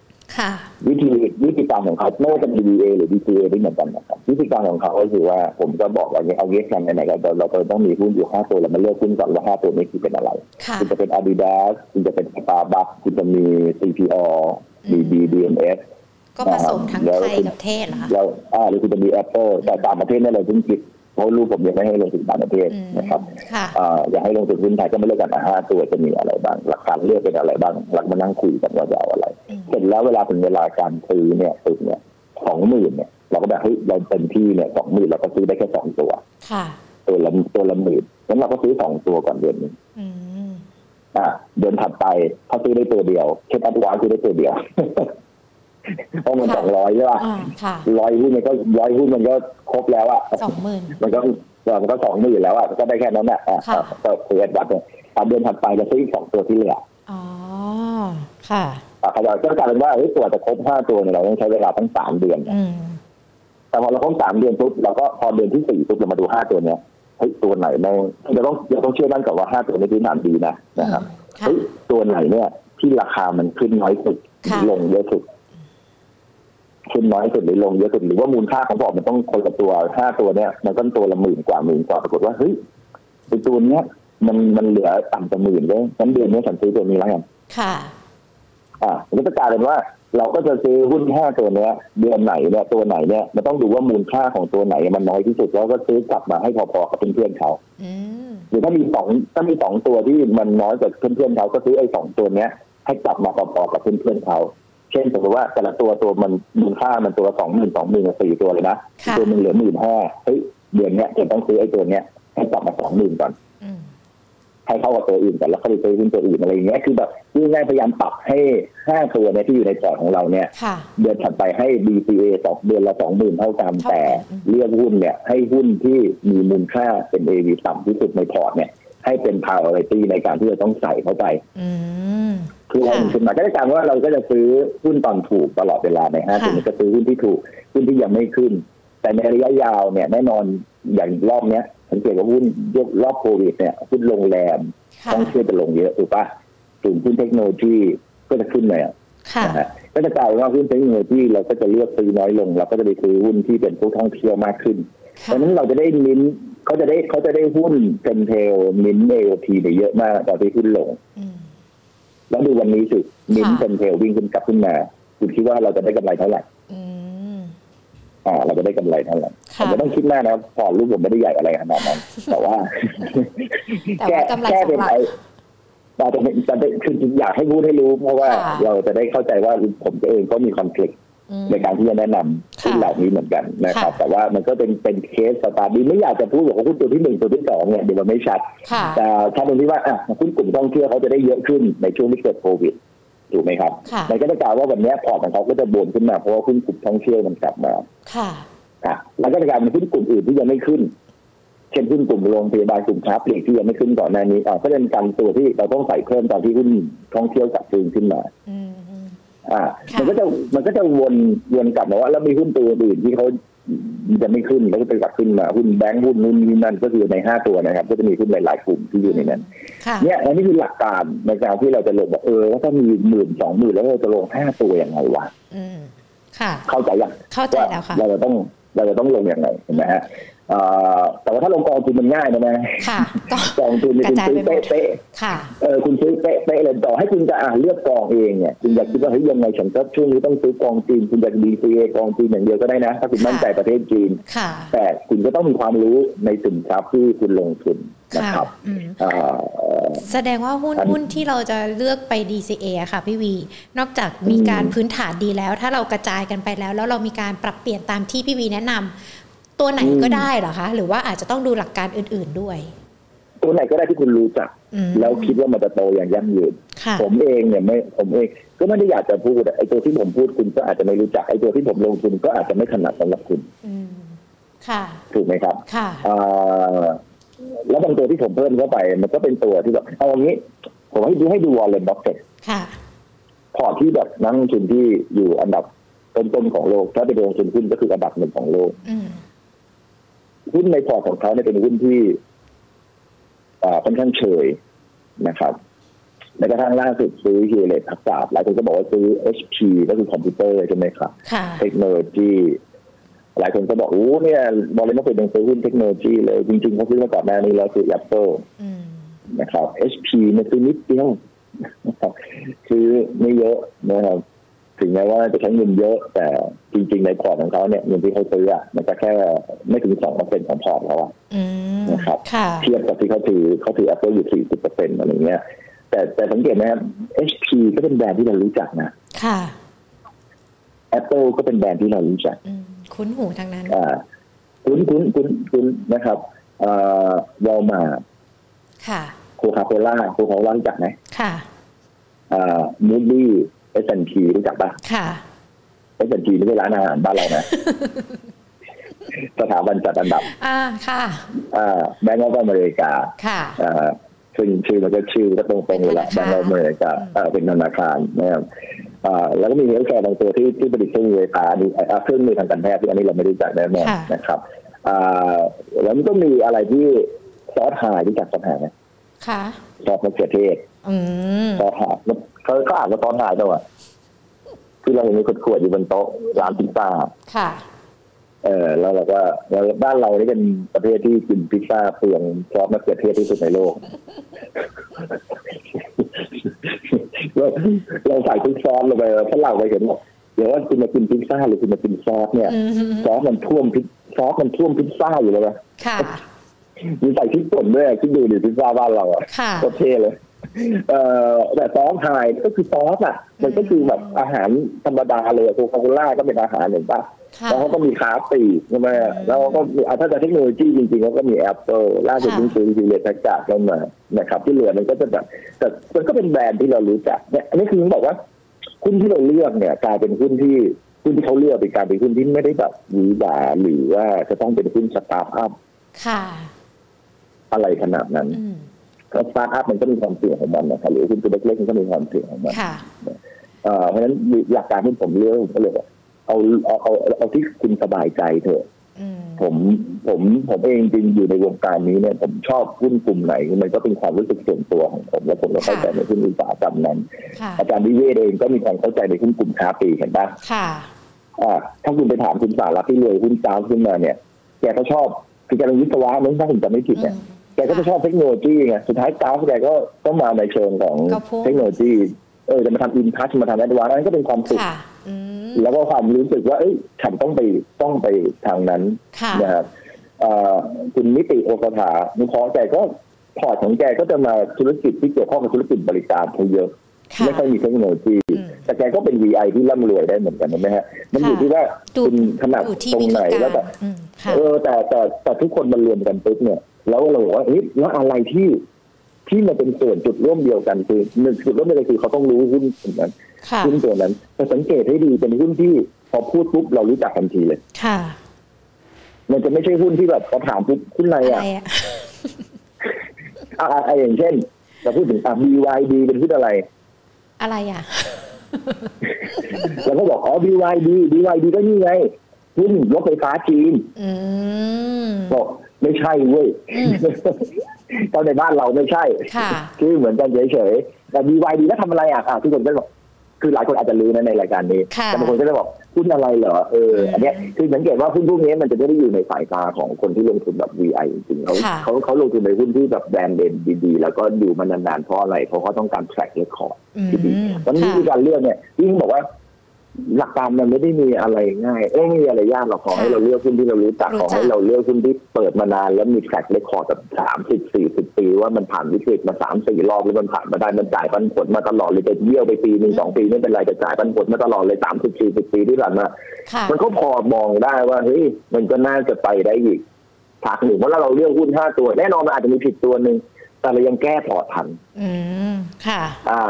วิธีวิธีการของเขาไม่ว่าจะ VA หรือ DCA ได้เหมือนกันนะครับวิธีการของเขาก็คือว่าผมก็บอกว่าเอายังงี้กันไหนๆก็เราเราต้องมีหุ้นอยู่ห้าตัวแล้วมาเลือกหุ้นก่อนว่าห้าตัวนี้คือเป็นอะไร
ค่ะ
คุณจะเป็น Adidas คุณจะเป็น Starbucks คุณจะมี CPO มี BDMs
ก็ผสมทั้งไทยกับเทศเหรอคะ
แล้วอ่าหรือคุณจะมี Apple แต่ต่างประเทศเนี่ยเราเพิ่งคิดเพราะลูกผมยังไม่ให้ลงทุนต่างประเทศ
อืม
นะครับ
ค่ะ
อ่าอยากให้ลงทุนหุ้นไทยก็ไม่เลือกกันอะห้าตัวจะมีอะไรบ้าง หลักการเลือกเป็นอะไรบ้างหลักมานั่งคุยกันว่าจะเอาอะไร
อืม
เสร็จแล้วเวลาถึงเวลาการซื้อเนี่ยซื้อเนี่ยสองหมื่นเนี่ย เราก็แบบเฮ้ยเราเต็มที่เนี่ยสองหมื่นเราก็ซื้อได้แค่สองตัว
ค่ะ
ตัวละตัวละหมื่นงั้นเราก็ซื้อสองตัวก่อนเดือนหนึง
อืม
อ่าเดือนถัดไปเขาซื้อได้ตัวเดียวเช่นอัตวานซื้อได้ตัวเดียวเพราะมันสองร้อยใช่ป่ะ
อ่าค่ะ
ร้อยหุ้นมันก็ร้อยหุ้นมันก็ครบแล้วอะ
สองหมื่น
มันก็มันก็สองหมื่นแล้วอะก็ได้แค่นั้นแหละอะ
ค่ะ
ก็คือวัดเนี่ยอะเดือนถัดไปจะซื้ออีกสองตัวที่เหลือ
อ๋อค่ะ
อะ ขยายก็กลายเป็นว่าเฮ้ยตัวจะครบห้าตัวเนี่ยเราต้องใช้เวลาตั้งสามเดือนแต่พอเราครบสามเดือนปุ๊บเราก็พอเดือนที่สี่ปุ๊บเรามาดูห้าตัวเนี้ยเฮ้ยตัวไหนแม่งเราต้องเราต้องเชื่อมั่นก่อนว่าห้าตัวนี้พื้นฐานดีนะนะครับเฮ้ยตัวไหนเนี่ยที่ราคามันขึ้นน้อยสุดหรือลงเยอะสุดขึ้นน้อยสุดหรือลงเยอะสุดหรือว่ามูลค่าของพอร์ตมันต้องคนละตัวห้าตัวเนี่ยมันก็ตัวละหมื่นกว่าหมื่นกว่าปรากฏว่าเฮ้ยตัวเนี้ย มันมันเหลือต่ำกว่าหมื่นเลยงั้นเดือนนี้ฉันซื้อตัวนี้แล้วกัน
ค่ะ
อ่ามันก็จะกลายเป็นว่าเราก็จะซื้อหุ้นห้าตัวเนี้ย เดือนไหนเนี่ยตัวไหนเนี่ยมันต้องดูว่ามูลค่าของตัวไหนมันน้อยที่สุดแล้วก็ซื้อกลับมาให้พอๆกับเพื่อนๆเขา
อืม
หรือถ้ามีสองถ้ามีสองตัวที่มันน้อยกว่าเพื่อนๆเขาก็ซื้อไอ้สองตัวเนี้ย ให้กลับมาพอๆกับเพื่อนๆเขาเช่นสมมติว่าแต่ละตัวตัวมันมูลค่ามันตัวสองหมื่นสองหมื่นสี่ตัวเลยนะ
ค่ะ
ตัวหนึ่งเหลือหมื่นห้าเฮ้ยเดือนเนี้ยจะต้องซื้อไอ้ตัวเนี้ยให้กลับมาสองหมื่นก่อน
อืม
ให้เข้ากับตัวอื่นก่อนแล้วก็ไปซื้อหุ้นตัวอื่นอะไรอย่างเงี้ยคือแบบพูดง่ายๆพยายามปรับให้ห้าตัวเนี่ยที่อยู่ในพอร์ตของเราเนี่ย
ค่ะ
เดือนถัดไปให้ DCA สองเดือนละสองหมื่นเท่ากัน
เท่ากัน
แต่
อืม
เลือกหุ้นเนี่ยให้หุ้นที่มีมูลค่าเป็น AV ต่ำที่สุดในพอร์ตเนี่ยให้เป็น priority ในการที่จะต้องใส่เข้าไป
อืม
คือเรา
ค่ะ
ขึ้นมาก็จะกลายเป็นว่าเราก็จะซื้อหุ้นตอนถูกตลอดเวลาในห้า
ค่ะ
ตัวนี้ก็ซื้อหุ้นที่ถูกหุ้นที่ยังไม่ขึ้น แต่ในระยะยาวเนี่ยแน่นอนอย่างรอบเนี้ย สังเกตว่าหุ้นยกรอบโควิดเนี่ยหุ้นโรงแรม
ค่ะ
ต้องเชื่อจะลงเยอะถูกปะกลุ่มหุ้นเทคโนโลยีก็จะขึ้นเลยอะ
ค่ะ
นะฮะก็จะกลายเป็นว่าหุ้นเทคโนโลยีเราก็จะเลือกซื้อน้อยลง เราก็จะไปซื้อหุ้นที่เป็นผู้ท่องเที่ยวมากขึ้นเพ
ค่ะ
ราะฉะนั้นเราจะได้มิ้นท์เขาจะได้เขาจะได้หุ้นเซนเทลมิ้นเอโอทีเนี่ยเยอะมากตอนที่หุ้นลง
อืม
แล้วดูวันนี้สิมิ้น
ค่ะ
เซนเทลวิ่งขึ้นกลับขึ้นมาคุณคิดว่าเราจะได้กำไรเท่าไหร่
อืม
อ่าเราจะได้กำไรเท่าไหร่
ค่ะ
ผมไม่ต้องคิดมากนะครับพอร์ตลูกผมไม่ได้ใหญ่อะไรขนาดนั้น แต่ว่า
แต่ว่ากำไร
แค่
สอง
เป็น
หลัก
ไอ้เราจะเป็นจะเป็นคืออยากให้พูดให้รู้ เพราะว่า
ค่ะ
เราจะได้เข้าใจว่าผมเองก็มี conflict อื
ม
ในการที่จะแนะนำหุ้น
ค่ะ
เหล่านี้เหมือนกันนะครับ
ค่ะ
แต่ว่ามันก็เป็นเป็น case study ไม่อยากจะพูดบอกว่าหุ้นตัวที่หนึ่งตัวที่สองเนี่ยเดี๋ยวมันไม่ชัด
ค่ะ
แต่ถ้าตรงที่ว่าอะหุ้นกลุ่มท่องเที่ยวเขาจะได้เยอะขึ้นในช่วงที่เกิดโควิด ถูกไหมครับ
ค่ะ
มันก็จะกล่าวว่าวันนี้พอร์ตของเขาก็จะบวนขึ้นมาเพราะว่าหุ้นกลุ่มท่องเที่ยวมันกลับมา
ค่ะ
อะแล้วก็จะกลายเป็นหุ้นกลุ่มอื่นที่ยังไม่ขึ้น เช่นหุ้นกลุ่มโรงพยาบาลกลุ่มค้าปลีกที่ยังไม่ขึ้นก่อนหน้านี้อะก็เป็นการตัวที่เราต้องใส่เพิ่มตอนที่หุ้นท่องเที่ยวกลับคืนขึ้นมา
อืมอืม
อ่า
ค่ะ
มันก็จะมันก็จะวนวนกลับมาว่าแล้วมีหุ้นตัวอื่นที่เขามัน จะไม่ขึ้นแล้วก็ไปกลับขึ้นมาหุ้นแบงก์หุ้นนู้นนี่นั่นก็คือในห้าตัวนะครับ ก็จะมีหุ้นหลายๆกลุ่มที่อยู่ในนั้น
ค่ะ
เนี่ยอันนี้คือหลักการในการที่เราจะลงบอกเออว่าถ้ามีหมื่นสองหมื่นแล้วเราจะลงห้าตัวยังไงวะ
อืมค่ะ
เข้าใจยัง
เข้าใจแล้วค่ะ
เราจะต้องเราจะต้องลงอย่างไรเห็นไหมฮะเอ่อ แต่ว่าถ้าลงกองทุนมันง่ายนะนะ
ค่ะก็
กองทุนเนี่ย
กระ
คุณ
จาย
ซื้อ
ไปหมด
เป๊ะ
ค่ะ
ๆเออคุณซื้อเป๊ะๆเลยต่อให้คุณจะอ่าเลือกกองเองเนี่ยคุณอยากคิดว่าเฮ้ยยังไงฉันก็ช่วงนี้ต้องซื้อกองจีนคุณอยากดีซีกองจีนอย่างเดียวก็ได้นะ ถ้าคุณมั่นใจประเทศจีน
ค่ะ
แต่คุณก็ต้องมีความรู้ในสินทรัพย์ที่คุณลงทุนนะ
ค่ะ
ครับ
อืม
อ่า
แสดงว่าหุ้น
อัน
หุ้นที่เราจะเลือกไป DCA อะค่ะพี่วี นอกจากมีการ
อืม
พื้นฐานดีแล้ว ถ้าเรากระจายกันไปแล้ว แล้วเรามีการปรับเปลี่ยนตามที่พี่วีแนะนำ ตัวไหนก็ได้เหรอคะ หรือว่าอาจจะต้องดูหลักการอื่น ๆด้วย
ตัวไหนก็ได้ที่คุณรู้จัก
อืม
แล้วคิดว่ามันจะโตอย่างยั่งยืน
ค่ะ
ผมเองเนี่ยไม่ผมเอง ก็ไม่ได้อยากจะพูดอะไอ้ตัวที่ผมพูดคุณก็อาจจะไม่รู้จักไอ้ตัวที่ผมลงทุนก็อาจจะไม่ถนัดสำหรับคุณ
อืมค่ะ
ถูกไหมครับ
ค่ะ
อ่าแล้วบางตัวที่ผมเพิ่มเข้าไป มันก็เป็นตัวที่แบบเอาอย่างนี้ ผมให้ดูให้ดูวอร์เรนบัฟเฟตต์
ค่ะ
พอร์ตที่แบบนักลงทุนที่อยู่อันดับต้นๆของโลก ถ้าไปลงทุนหุ้นก็คืออันดับหนึ่งของโลก
อืม
หุ้นในพอร์ตของเขาเนี่ยเป็นหุ้นที่อ่าค่อนข้างเฉยนะครับแม้กระทั่งล่าสุดซื้อ Hewlett-Packard หลายคนก็บอกว่าซื้อ HP ก็คือคอมพิวเตอร์ใช่ไหมครับ
ค่ะ
เทคโนโลยีหลายคนก็บอกโอ้เนี่ยวอร์เรน บัฟเฟตต์ยังซื้อหุ้นเทคโนโลยีเลย จริงๆเขาซื้อมาก่อนหน้านี้แล้วคือ Apple
อืม
นะครับ HP เนี่ยซื้อนิดเดียวนะครับซื้อไม่เยอะนะครับ ถึงแม้ว่าจะใช้เงินเยอะ แต่จริงๆในพอร์ตของเขาเนี่ยเงินที่เขาซื้ออะมันจะแค่ไม่ถึงสองเปอร์เซ็นต์ของพอร์ตเขาอะ
อืม
นะครับ
ค่ะ
เทียบกับที่เขาถือเขาถือ Apple อยู่40เปอร์เซ็นต์อะไรเงี้ย แต่แต่สังเกตนะครับ HP ก็เป็นแบรนด์ที่เรารู้จักนะ
ค่ะ
Apple ก็เป็นแบรนด์ที่เรารู้จัก
อืมคุ้นหูทางนั้น
อ่า คุ้นคุ้นคุ้นคุ้นนะครับเอ่อวอลมาร์ท
ค่ะ
โคคาโคล่าโคคาโคล่ารู้จักไหม
ค่ะ
อ่า Moody's เอสแอนทีรู้จักปะ
ค่ะ
เอสแอนทีไม่ใช่ร้านอาหารบ้านเรานะสถาบันจัดอันดับ
อ่าค่ะ
อ่า Bank of America
ค่ะ
อ่าซึ่งชื่อมันก็ชื่อก็ตรงๆอยู่แล้ว
เป็
แบ
นธนาคาร
ก์ออฟอเมริกาอ่าเป็นธนาคารนะครับอ่าแล้วก็มี healthcare บางตัวที่ที่ผลิตเครื่องมือไฟฟ้าอันนี้อ่าเครื่องมือทางการแพทย์ที่อันนี้เราไม่รู้จักแน่นอน
ค่ะ
นะครับอ่าแล้วมันก็มีอะไรที่ซอสไฮนซ์รู้จักซอสไฮนซ์ไหม
ค่ะ
ซอสมะเขือเทศ
อืม
ซอสไฮนซ์ เขาก็อ่านว่าซอสไฮนซ์ด้วยว่ะคือเราเห็นมีขวดๆอยู่บนโต๊ะร้านพิซซ่า
ค่ะ
เออแล้วเราก็แล้วบ้านเรานี่เป็นประเทศที่กินพิซซ่าเปลืองซอสมะเขือเทศที่สุดในโลก เราเราใส่ทุกซอสลงไปฝรั่งไปเห็นบอกเดี๋ยวว่าคุณมากินพิซซ่าหรือคุณมากินซอสเนี่ย
อืม
ซอสมันท่วมพิซซอสมันท่วมพิซซ่าอยู่เลยนะ
ค่ะ
มีใส่พริกป่นด้วยคิดดูดิพิซซ่าบ้านเราอะ
ค่ะ
โคตรเท่เลยเอ่อ แต่ซอสไทยก็คือซอสอะ มันก็คือแบบอาหารธรรมดาเลยโคคาโคล่าก็เป็นอาหารเห็นปะ
ค่ะ
แล้วเขาก็มีคาปีกใช่ไหมแล้วก็มีอะถ้าจะเทคโนโลยีจริงๆเขาก็มี Apple ล่าสุด
ค่ะ
เพิ่งซื้อฮิวเลตต์แพคการ์ดมานะครับ ที่เหลือมันก็จะแบบแต่มันก็เป็นแบรนด์ที่เรารู้จักเนี่ยอันนี้คือผมบอกว่าหุ้นที่เราเลือกเนี่ยกลายเป็นหุ้นที่หุ้นที่เขาเลือกเป็นการเป็นหุ้นที่ไม่ได้แบบหวือหวาหรือว่าจะต้องเป็นหุ้นสตาร์ทอัพ
ค่ะ
อะไรขนาดนั้น
อืม
เพราะสตาร์ทอัพมันก็มีความเสี่ยงของมันนะครับหรือหุ้นตัวเล็กๆมันก็มีความเสี่ยงของมัน
ค่ะ
เอ่อเพราะฉะนั้นหลักการที่ผมเลือกผมก็เลยว่าเอาเอาเอาเอาที่คุณสบายใจเถอะ
อืม
ผมผมผมเองจริงอยู่ในวงการนี้เนี่ย ผมชอบหุ้นกลุ่มไหนมันก็เป็นความรู้สึกส่วนตัวของผม และผมก็เข้าใจในหุ้นอุตสาหกรรมนั้น
ค่ะ
อาจารย์วิเวศเองก็มีความเข้าใจในหุ้นกลุ่มค้าปลีกเห็นปะ
ค่ะ
อ่าถ้าคุณไปถามคุณสารัตที่รวยหุ้นจ้าวขึ้นมาเนี่ย แกก็ชอบคือแกเป็นวิศวะมั้งถ้าผมจำไม่ผิดเนี่ย แกก็จะชอบเทคโนโลยีไงสุดท้ายจ้าวแกก็ก็มาในเชิงของ
ก็พุ่ง
เทคโนโลยีเออจะมาทำอินทัชมาทำแอดวานซ์นั้นก็เป็นความสุข
ค่ะอืม
แล้วก็ความรู้สึกว่า เอ้ยฉันต้องไปต้องไปทางนั้น
ค่ะ
นะครับเอ่อคุณนิติโอสถานุเคราะห์แกก็พอร์ตของแกก็จะมาธุรกิจที่เกี่ยวข้องกับธุรกิจบริการเขาเยอะ
ค่ะ
ไม่ค่อยมีเทคโนโลยี
อืม
แต่แกก็เป็น VI ที่ร่ำรวยได้เหมือนกันนะไหมฮะ มันอยู่
ค่ะ
ที่ว่า
ดู
คุณถนัด
อยู่ที่
ตร
วิ
ง
ธี
ไหน
การ
แล้วแต่
อืมค่ะ
เออแต่แต่แต่ทุกคนมันรวมกันปุ๊บเนี่ย แล้วเราบอกว่าเฮ้ยแล้วอะไรที่ที่มันเป็นส่วนจุดร่วมเดียวกันคือหนึ่งจุดร่วมเดียวกันคือเขาต้องรู้หุ้นกลุ่มนั้น
ค่ะ
หุ้นตัวนั้นแต่สังเกตให้ดีเป็นหุ้นที่พอพูดปุ๊บเรารู้จักทันทีเลย
ค่ะ
มันจะไม่ใช่หุ้นที่แบบพอถามปุ๊บหุ้นอะไร
อะไร
อะ
อะ
อะอะอะอย่างเช่นเราพูดถึงอะ BYD เป็นหุ้นอะไร
อะไรอะ
เราก็บอกอ๋อ BYD BYD ก็นี่ไงหุ้นรถไฟฟ้าจีน
อืม
บอก ไม่ใช่เว้ย
อืม
ตอนในบ้านเราไม่ใช่
ค่ะ
คือเหมือนกันเฉยๆแต่ BYD แล้วทำอะไรอะอะทุกคนก็บอกคือหลายคนอาจจะรู้นะในรายการนี้
ค่ะ
แต่บางคนก็จะบอกหุ้นอะไรเหรอ เออ อันเนี้ยคือสังเกตว่าหุ้นพวกนี้มันจะไม่ได้อยู่ในสายตาของคนที่ลงทุนแบบ VI จริงๆเขา
ค่ะ
เขาเขาลงทุนในหุ้นที่แบบแบรนด์เด่นดีๆ แล้วก็อยู่มานานๆเพราะอะไร เพราะเขาต้องการ track record
อืม
ที่ดีตอนนี้
ค่ะ
วิธีการเลือกเนี่ยยิ่งบอกว่า หลักการมันไม่ได้มีอะไรง่ายเอ้ยไม่มีอะไรยากหรอกขอให้
ค่ะ
เราเลือกหุ้นที่เรารู้จัก
รู้
ข
จั
อกให้เราเลือกหุ้นที่เปิดมานานแล้วมี track record แบบสามสิบสี่สิบปี ว่ามันผ่านวิกฤตมาสามสี่รอบแล้วมันผ่านมาได้มันจ่ายปันผลมาตลอดเลยจะเยี่ยวไปปีหนึ่งสองปีไม่เป็นไรจะจ่ายปันผลมาตลอดเลยสามสิบสี่สิบปีที่ผ่านมา
ค่ะ
มันก็พอมองได้ว่าเฮ้ยมันก็น่าจะไปได้อีกฉากหนึ่งเพราะเราเลือกหุ้นห้าตัว แน่นอนมันอาจจะมีผิดตัวหนึ่งแต่เรายังแก้พอร์ตทัน
อืมค่ะ
อ่า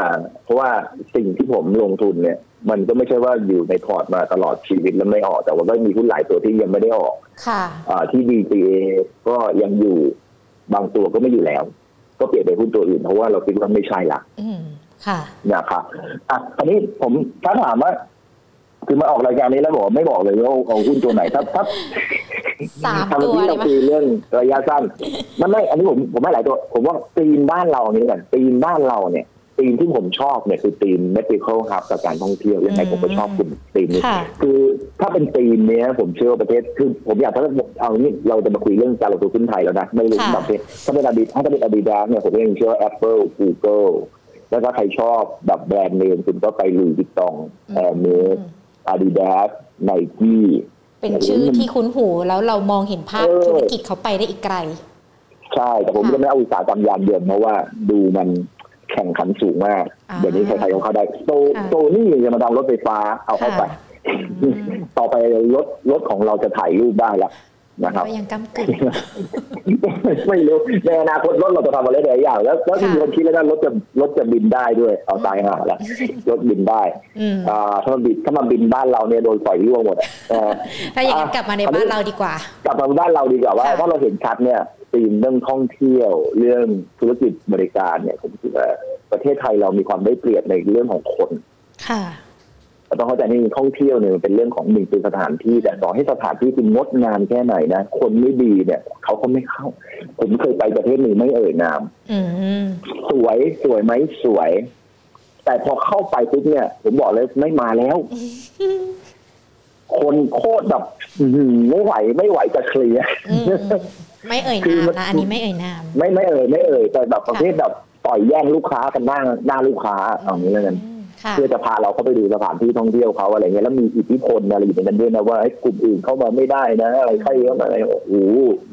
เพราะว่าสิ่งที่ผมลงทุนเนี่ย มันก็ไม่ใช่ว่าอยู่ในพอร์ตมาตลอดชีวิตแล้วไม่ออก แต่ว่าก็มีหุ้นหลายตัวที่ยังไม่ได้ออก
ค่ะ
อ่าที่ DCA ก็ยังอยู่บางตัวก็ไม่อยู่แล้ว ก็เปลี่ยนไปหุ้นตัวอื่นเพราะว่าเราคิดว่าไม่ใช่ละ
อืมค่ะ
นะครับอะคราวนี้ผมถ้าถามว่าคือมาออกรายการนี้แล้วบอกว่าไม่บอกเลยว่าเอาหุ้นตัวไหนถ้าถ้า
สาม
ทำ
ตัว
ที่
เล
เรา
ยไหม
คุยเรื่องระยะสั้นมันไม่ อันนี้ผมผมไม่หลายตัว ผมว่าตีมบ้านเรานี้ก่อนตีมบ้านเราเนี่ย ตีมที่ผมชอบเนี่ยคือตีม medical hub กับการท่องเที่ยวยังไงผมก็ชอบกลุ่มตีมนี้
ค่ะ
คือถ้าเป็นตีมเนี้ยผมเชื่อว่าประเทศคือผมอยากถ้าเอางี้เราจะมาคุยเรื่องการลงทุนหุ้นไทยแล้วนะไม่รู้
ค่ะ
แบบนี้ถ้าเป็นอดีตถ้าเป็นอดีตเนี่ยผมยังเชื่อว่า Apple Google แล้วถ้าใครชอบแบบแบรนด์เนมคุณก็ไปลุยวิตตองแอร์เมสอาดิดาสไนกี้
เป็นชื่อที่คุ้นหูแล้วเรามองเห็นภาพ
เออ
ธุรกิจเขาไปได้อีกไกล
ใช่แต่ผม
ค่ะ
จะไม่เอาอุตสาหกรรมยานยนต์เพราะว่าดูมัน แข่งขันสูงมาก
อ่า
เดี๋ยวนี้ใครๆก็เข้าได้โซ
ค่ะ
โซนี่จะมาทำรถไฟฟ้าเอาเข้าไป
ค่ะอืม
ต่อไปรถรถของเราจะถ่ายรูปได้แล้ว นะครับ
ก็ยังก้ากึ่ง
ไม่รู้ในอนาคตรถเราจะทำอะไรหลายอย่างแล้วแล้วที่
ค่ะ
มีคนคิดแล้วนะรถจะรถจะบินได้ด้วยเอาตายห่าแล้วรถบินได้
อืม
อ่าถ้ามันบินถ้ามันบินบ้านเราเนี่ยโดนปล่อยร่วงหมดอะเออ
ถ้าอย่างนั้นกลับมาในบ้านเราดีกว่า
กลับมาบ้านเราดีกว่าว่า
ค่ะ
ถ้าเราเห็นชัดเนี่ยธีมเรื่องท่องเที่ยวเรื่องธุรกิจบริการเนี่ยผมคิดว่าประเทศไทยเรามีความได้เปรียบในเรื่องของคน
ค่ะ
เราต้องเข้าใจนี่ท่องเที่ยวเนี่ยมันเป็นเรื่องของหนึ่งเป็นสถานที่แต่ต่อให้สถานที่คุณงดงามแค่ไหนนะคนไม่ดีเนี่ยเขาก็ไม่เข้า ผมเคยไปประเทศหนึ่งไม่เอ่ยนาม
อืม
สวยสวยไหมสวย แต่พอเข้าไปปุ๊บเนี่ย ผมบอกเลยไม่มาแล้ว คนโคตรแบบอื้อหือไม่ไหวไม่ไหวจะเคลียร์
อืมไม่เอ่ย
คือนา
ม
มัน
นะอันนี้ไม่เอ่ยนาม
ไม่ไม่เอ่ยไม่เอ่ยแต่แบบประเภทแบบต่อยแย่งลูกค้ากันหน้าหน้าลูกค้าเอางี้แล้วกัน
อืมค่ะ
เพื่อจะพาเราเข้าไปดูสถานที่ท่องเที่ยวเขาอะไรเงี้ยแล้วมีอิทธิพลอะไรอยู่ในนั้นด้วยนะว่าไอ้กลุ่มอื่นเข้ามาไม่ได้นะ อะไรใครเข้ามาอะไรโอ้โห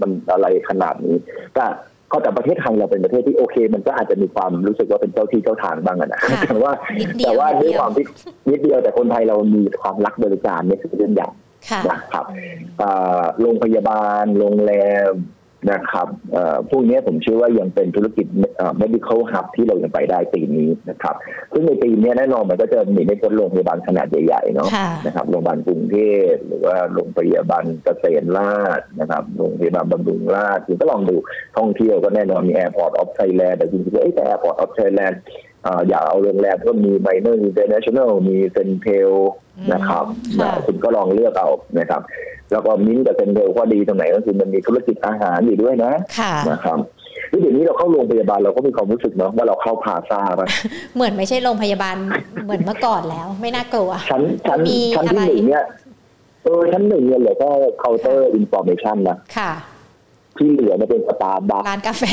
มันอะไรขนาดนี้ก็ก็แต่ประเทศไทยเราเป็นประเทศที่โอเค มันก็อาจจะมีความรู้สึกว่าเป็นเจ้าที่เจ้าทางบ้างอะนะ
ค่ะ
แต่ว่า
นิดเดียว
แต่ว่า
นิดเดี
ด้
ยว
วยความที่นิดเดียวแต่คนไทยเรามีความรักบริการเนี่ยคือเรื่องใหญ่
ค่ะ
นะครับอ่าโรงพยาบาลโรงแรม นะครับเอ่อพวกนี้ผมเชื่อว่ายังเป็นธุรกิจเอ่อ medical hub ที่เรายังไปได้ปีนี้นะครับ ซึ่งในปีนี้แน่นอนมันก็จะมีไม่พ้นโรงพยาบาลขนาดใหญ่ๆเนาะ
ค่ะ
นะครับโรงพยาบาลกรุงเทพหรือว่าโรงพยาบาลเกษมราชนะครับโรงพยาบาลบำรุงราษฎร์คุณก็ลองดูท่องเที่ยวก็แน่นอนมี Airport of Thailand แต่จริงๆแล้วเอ๊ะแต่ Airport of Thailand อ่าอยากเอาโรงแรมก็มี Minor International มี CENTEL นะครับ
ค่ะ
นะคุณก็ลองเลือกเอานะครับ แล้วก็มิ้นท์กับ CENTEL ก็ดีตรงไหนก็คือมันมีธุรกิจอาหารอยู่ด้วยนะ
ค่ะ
นะครับที่เดี๋ยวนี้เราเข้าโรงพยาบาลเราก็มีความรู้สึกเนาะว่าเราเข้าพลาซ่าไป
เหมือนไม่ใช่โรงพยาบาลเหมือนเมื่อก่อนแล้ว ไม่น่ากลัว
ชั้นชั้น
มี
ชั้น
อะไร
ที่หนึ่งเนี่ยเออชั้นหนึ่งเนี่ยเหลือแค่เคาน์เตอร์ information นะ
ค่ะ
ที่เหลือเนี่ยเป็นสตาร์บัคส์
ร้านกาแฟ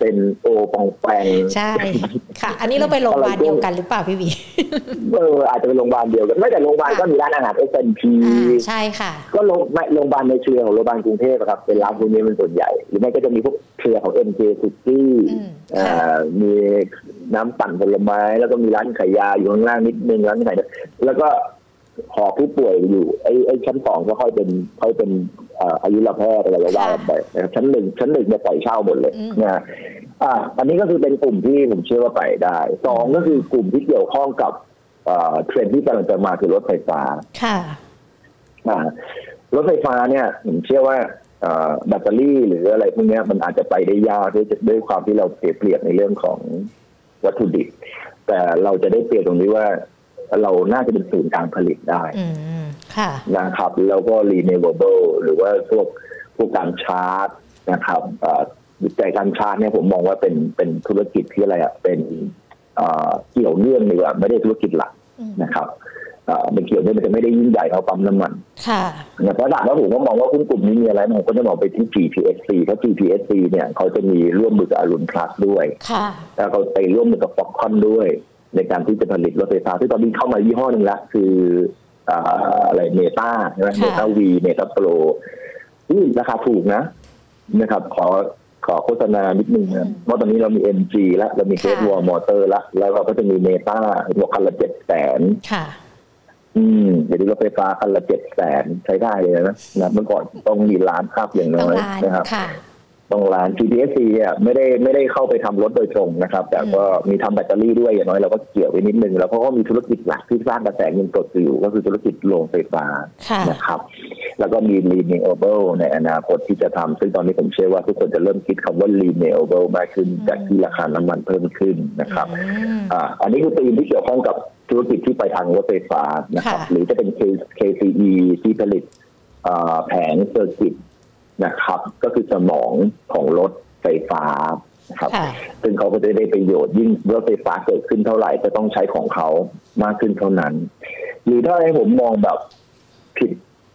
เป็นโอปองแปง
ใช่ ค่ะ อันนี้เราไปโรงพยาบาลเดียวกันหรือเปล่าพี่วี
เอออาจจะเป็นโรงพยาบาลเดียวกันไม่แต่โรงพยาบาลก็มีร้านอาหาร S&P อ่า
ใช่ค่ะ
ก็โรงไม่โรงพยาบาลในเครือของโรงพยาบาลกรุงเทพอะครับเป็นร้านพวกนี้เป็นส่วนใหญ่ หรือไม่ก็จะมีพวกเครือของ MK c i t y
อืม
อ่
ค่ะา
มีน้ำปั่นผลไม้ แล้วก็มีร้านขายยาอยู่ข้างล่างนิดนึงร้านขายยาแล้วก็ หอผู้ป่วยอยู่ไอ้ไอ้ชั้นสองก็ค่อยเป็นค่อยเป็นเอ่ออายุรแพทย์อะไรก็ว่ากันไปนะครับชั้นหนึ่งชั้นหนึ่งเนี่ยปล่อยเช่าหมดเลย
อืม
นะฮะอ่า อันนี้ก็คือเป็นกลุ่มที่ผมเชื่อว่าไปได้สองก็คือกลุ่มที่เกี่ยวข้องกับเอ่อเทรนด์ที่กำลังจะมาคือรถไฟฟ้า
ค่ะ
อ่ารถไฟฟ้าเนี่ยผมเชื่อว่าเอ่อแบตเตอรี่หรืออะไรพวกเนี้ยมันอาจจะไปได้ยากด้วยด้วยความที่เราเปรียบเปรียบในเรื่องของวัตถุดิบ แต่เราจะได้เปรียบตรงนี้ว่า เราน่าจะเป็นศูนย์กลางผลิตได้
อืมค่ะค่ะ
นะครับ แล้วก็ renewable หรือว่าพวกพวกการชาร์จนะครับเอ่อแต่การชาร์จเนี่ยผมมองว่าเป็นเป็นธุรกิจที่อะไรอะเป็นเอ่อเกี่ยวเนื่องดีกว่าไม่ได้ธุรกิจหลัก
อืม
นะครับเอ่อเป็นเกี่ยวเนื่องมันจะไม่ได้ยิ่งใหญ่เท่าปั๊มน้ำมัน
ค่ะ
แต่ถ้าถามว่าผมก็มองว่าหุ้นกลุ่มนี้มีอะไรผมก็จะมองไปที่ GPSC เพราะ GPSC เนี่ยเขาจะมีร่วมมือกับอรุณพลัสด้วย
ค่ะ
แล้วเขาไปร่วมมือกับฟ็อกคอนด้วย ในการที่จะผลิตรถไฟฟ้าที่ตอนนี้เข้ามายี่ห้อหนึ่งละคืออ่าอะไรเมตาใช่ไหม
ค่ะ
เมตาวีเมตาโปรนี่ราคาถูกนะนะครับ ขอขอโฆษณานิดนึงนะเพราะตอนนี้เรามี MG แล้วเรามีเก
ค่ะ
ตวอลมอเตอร์แล้วแล้วเราก็จะมีเมตาหัวคันละเจ็ดแสน
ค่ะ
อืมเดี๋ยวนี้รถไฟฟ้าคันละเจ็ดแสนใช้ได้เลยนะนะเมื่อก่อนต้องมีล้านค่าเพียง
ต้
น้
อง
อย
ร้าน
นะครับ
ค่ะ
ต้องร้าน GPSC เนี่ยไม่ได้ไม่ได้เข้าไปทำรถโดยตรงนะครับ แต่ก็มีทำแบตเตอรี่ด้วยอย่างน้อยเราก็เกี่ยวไว้นิดนึง แล้วเขาก็มีธุรกิจหลักที่สร้างกระแสเงินสดอยู่ ก็คือธุรกิจโรงไฟฟ้า
ค่ะ
นะครับ แล้วก็มี renewable ในอนาคตที่จะทำซึ่งตอนนี้ผมเชื่อว่าทุกคนจะเริ่มคิดคำว่า renewable มากขึ้น จากที่ราคาน้ำมันเพิ่มขึ้นนะครับ
อืม
อ่าอันนี้คือธีมที่เกี่ยวข้องกับธุรกิจที่ไปทางรถไฟฟ้านะครับ
ค่ะ
หรือจะเป็น K- KCE ที่ผลิตอ่าแผงเซอร์กิต นะครับ ก็คือสมองของรถไฟฟ้านะครับ
ค่ะ
ซึ่งเขาก็จะได้ประโยชน์ยิ่งรถไฟฟ้าเกิดขึ้นเท่าไหร่จะต้องใช้ของเขามากขึ้นเท่านั้น หรือถ้าให้ผมมองแบบผิด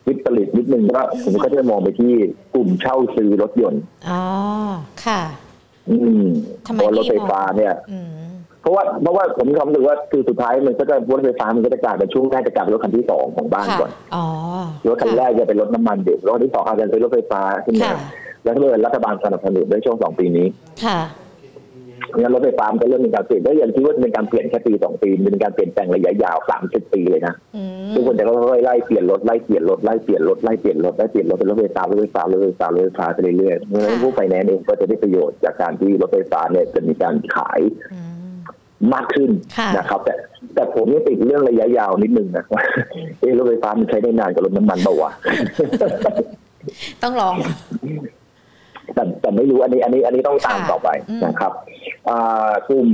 วิปริตนิดนึงว่าผมก็จะมองไปที่กลุ่มเช่าซื้อรถยนต์
อ๋อค่ะ
อืม
ทำไม
เพราะรถ
พี่
ไฟฟ้าเนี่ย
อืม
เพราะว่าเพราะว่าผมมีความรู้สึกว่าคือสุดท้ายมันก็จะรถไฟฟ้ามันก็จะกลายเป็นช่วงแรกจะกลายเป็นรถคันที่สองของบ้าน
ค่ะ
ก่อน
อ๋อ
รถคันแรกจะเป็นรถน้ำมันเด็กรถที่สองอาจจะเป็นรถไฟฟ้าขึ้นมา
ค่ะ
แล้วถ้าเกิดรัฐบาลสนับสนุนในช่วงสองปีนี้
ค่ะ
งั้นรถไฟฟ้ามันก็เริ่มมีการเปลี่ยนแล้วอย่างที่ว่าเป็นการเปลี่ยนแค่ปีสองปีมันเป็นการเปลี่ยนแปลงระยะยาวสามสิบปีเลยนะ
อืม
ทุกคนจะค่อยๆไล่เปลี่ยนรถไล่เปลี่ยนรถไล่เปลี่ยนรถไล่เปลี่ยนรถไล่เปลี่ยนรถเป็นรถไฟฟ้ารถไฟฟ้ารถไฟฟ้ารถไฟฟ้าไปเรื่อยๆเพราะฉะนั้นผู้ไฟแนนซ์เองก็จะได้ประโยชน์จากการที่รถไฟฟ้าเนี่ยจะมีการขาย
อื ม
มากขึ้น
ค่ะ
นะครับ แต่แต่ผมนี่ติดเรื่องระยะยาวนิดนึงนะว่าเอะรถไฟฟ้ามันใช้ได้นานกว่ารถน้ำมันเปล่าวะ
ต้องลอง
แต่แต่ไม่รู้อันนี้ อันนี้ อันนี้ต้องตาม
ค่ะ
ต่อไป
อืม
นะครับอ่ากลุ่ม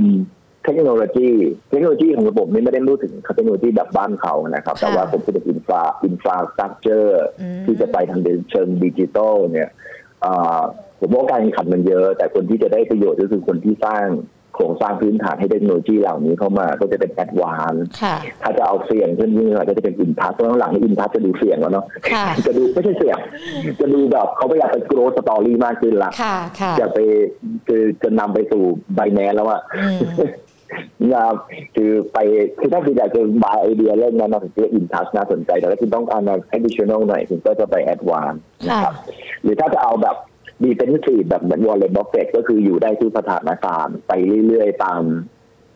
เทคโนโลยี เทคโนโลยีของระบบนี้ไม่ได้รู้ถึงเทคโนโลยีแบบบ้านเขานะครับ แต่ว่าผมพูดถึง infra infrastructure อื
ม
ที่จะไปทางเชิงดิจิตอลเนี่ยอ่าผมว่าการแข่งขันมันเยอะ แต่คนที่จะได้ประโยชน์ก็คือคนที่สร้าง โครงสร้างพื้นฐานให้เทคโนโลยีเหล่านี้เข้ามา ก็จะเป็นแอดวานซ์
ค่ะ
ถ้าจะเอาเสี่ยงขึ้นยิ่งหน่อยก็จะเป็นอินทัชเพราะหลังๆนี้อินทัชจะดูเสี่ยงแล้วเนาะ
ค่ะ
จะดูไม่ใช่เสี่ยง จะดูแบบเขาพยายามไป growth story มากขึ้นละ
ค่ะค่ะ
จะไปคือจะนำไปสู่ Binance แล้วอะ
อืม
นะครับคือไปคือถ้าคุณอยากจะ buy idea เรื่องนั้นนะผมคิดว่าอินทัชน่าสนใจแต่ถ้าคุณต้องการ additional หน่อยคุณก็จะไปแอดวานซ์นะครับหรือถ้าจะเอาแบบ defensive แบบเหมือนวอร์เรน บัฟเฟตต์ก็คืออยู่ได้ทุกสถานการณ์ไปเรื่อยๆ ตาม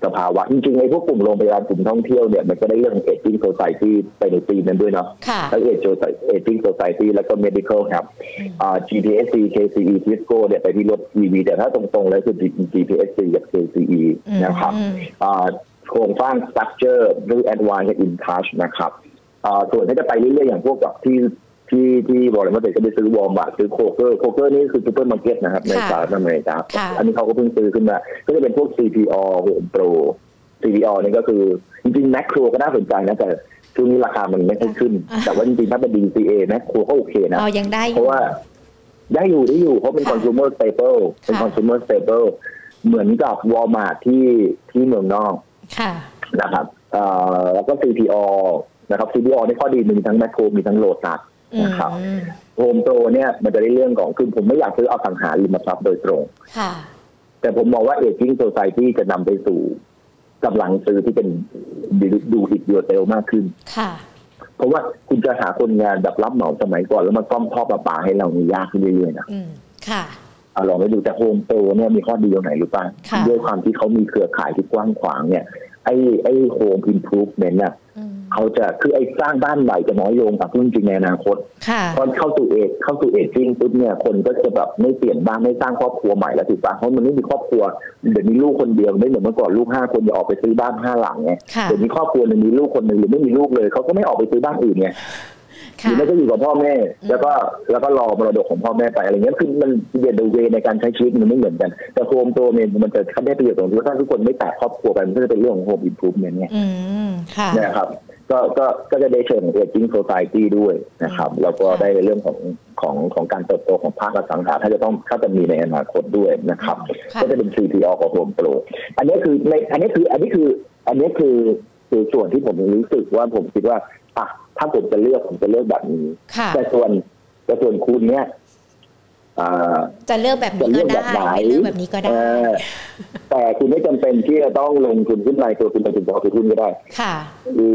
สภาวะ จริงๆไอ้พวกกลุ่มโรงพยาบาลกลุ่มท่องเที่ยวเนี่ย มันก็ได้เรื่องเอจจิ้งโซซ i ตี้ไปในปีนั้นด้วยเนาะ
ค่ะ
ทั้งเอจโเอจจิ้งโซซ i ตี้แล้วก็ medical ครับอ่า GPSC KCE Tisco เนี่ยไปที่รถ EV แต่ถ้าตรงๆแล้วคือ GPSC กับ KCE
อืม
นะครับ
อืม
อ่าโครงสร้าง structure หรือ แอดวานซ์กับ อินทัช นะครับอ่าส่วนที่จะไปเรื่อยๆอย่างพวกแบบที่ ที่ที่บอกเลยว่าเด็กก็ไปซื้อวอลมาร์ทซื้อโครเกอร์โครเกอร์นี่คือซูเปอร์มาร์เก็ตนะครับในสหรัฐอเมริกา
ค่ะ
อันนี้เขาก็เพิ่งซื้อขึ้นมา ก็จะเป็นพวก CP All HomePro CP All นี่ก็คือ จริงๆแมคโครก็น่าสนใจนะแต่ช่วงนี้ราคามันไม่ค่อยขึ้น
อ่า
แต่ว่าจริงๆถ้าเป็น DCA แมคโครก็โอเคนะ
อ๋อยังได้อยู่
ราะว่าได้อยู่ได้อยู่เพราะเป็น
ค่ะ
consumer staple เป็น
ค่ะ
consumer staple เหมือนกับ Walmart ที่ที่เมืองนอก
ค่ะ
นะครับเอ่อแล้วก็ CP ALL นะครับ CP ALL ในข้อดีมันมีทั้งแมคโครมีทั้งโลตัส
อืม
นะครับ HomePro เนี่ยมันจะได้เรื่องของคือผมไม่อยากซื้อเอาสังหาริมทรัพย์โดยตรง
ค่ะ
แต่ผมมองว่าเอจิ้งโซซ i ตี้จะนำไปสู่กำลังซื้อที่เป็น do it yourself มากขึ้น
ค่ะ
เพราะว่าคุณจะหาคนงานแบบรับเหมาสมัยก่อน แล้วมาซ่อมท่อประปาให้เรานี่ยากขึ้นเรื่อยๆนะ
อืมค่ะ
เอาลองไปดูแต่ HomePro เนี่ยมีข้อดีตรงไหนรู้ป่ะ
ค่ะ
ด้วยความที่เขามีเครือข่ายที่กว้างขวางเนี่ยไอ้ไอ้ home improvement น่ะ
อืม
เขาจะคือไอ้สร้างบ้านใหม่จะน้อยลงแต่พูดจริงๆในอนาคต
ค่ะ
พอเข้าสู่ age เข้าสู่ aging ปุ๊บเนี่ยคนก็จะแบบไม่เปลี่ยนบ้านไม่สร้างครอบครัวใหม่แล้วถูกปะเพราะมันไม่มีครอบครัวเดี๋ยวมีลูกคนเดียวไม่เหมือนเมื่อก่อนลูกห้าคนอย่าออกไปซื้อบ้านห้าหลังไง
ค่ะ
เดี๋ยวมีครอบครัวหนึ่งมีลูกคนหนึ่งหรือไม่มีลูกเลยเขาก็ไม่ออกไปซื้อบ้านอื่นไง ห
ค่ะ
รือไม่ก็อยู่กับพ่อแม่ แล้วก็แล้วก็รอมรดกของพ่อแม่ไปอะไรเงี้ยคือมัน the way ในการใช้ชีวิตมันไม่เหมือนกัน แต่โฮมตัวเนี่ยมันจะได้ประโยชน์ตรงที่ว่าถ้าทุกคนไม่แตกครอบครัวไปมันก็จะเป็นเรื่องของ home improvement ไง
อืมค่ะ
เนี่ยครับก็ก็ก็จะได้เชิง aging society ด้วยนะครับ แล้วก็ได้ในเรื่องของของของการเติบโตของภาคอสังหาถ้าจะต้องถ้าจะมีในอนาคตด้วยนะครับ ก็จะเป็น CPO ของโฮมโปรอันนี้คือในอันนี้คืออันนี้คืออันนี้คือคือส่วนที่ผมรู้สึกว่าผมคิดว่าอะ ถ้าผมจะเลือกผมจะเลือกแบบนี้แต่ส่วนแต่ส่วนคุณเนี่ย
จะเลือกแบบนี้ก็ได้เลือกแบบนี้ก็ได้
แต่คุณไม่จำเป็นที่จะต้องลงทุนขึ้นรายตัวคุณไปถึงพอทุนก็ได้
ค่ะ
หรื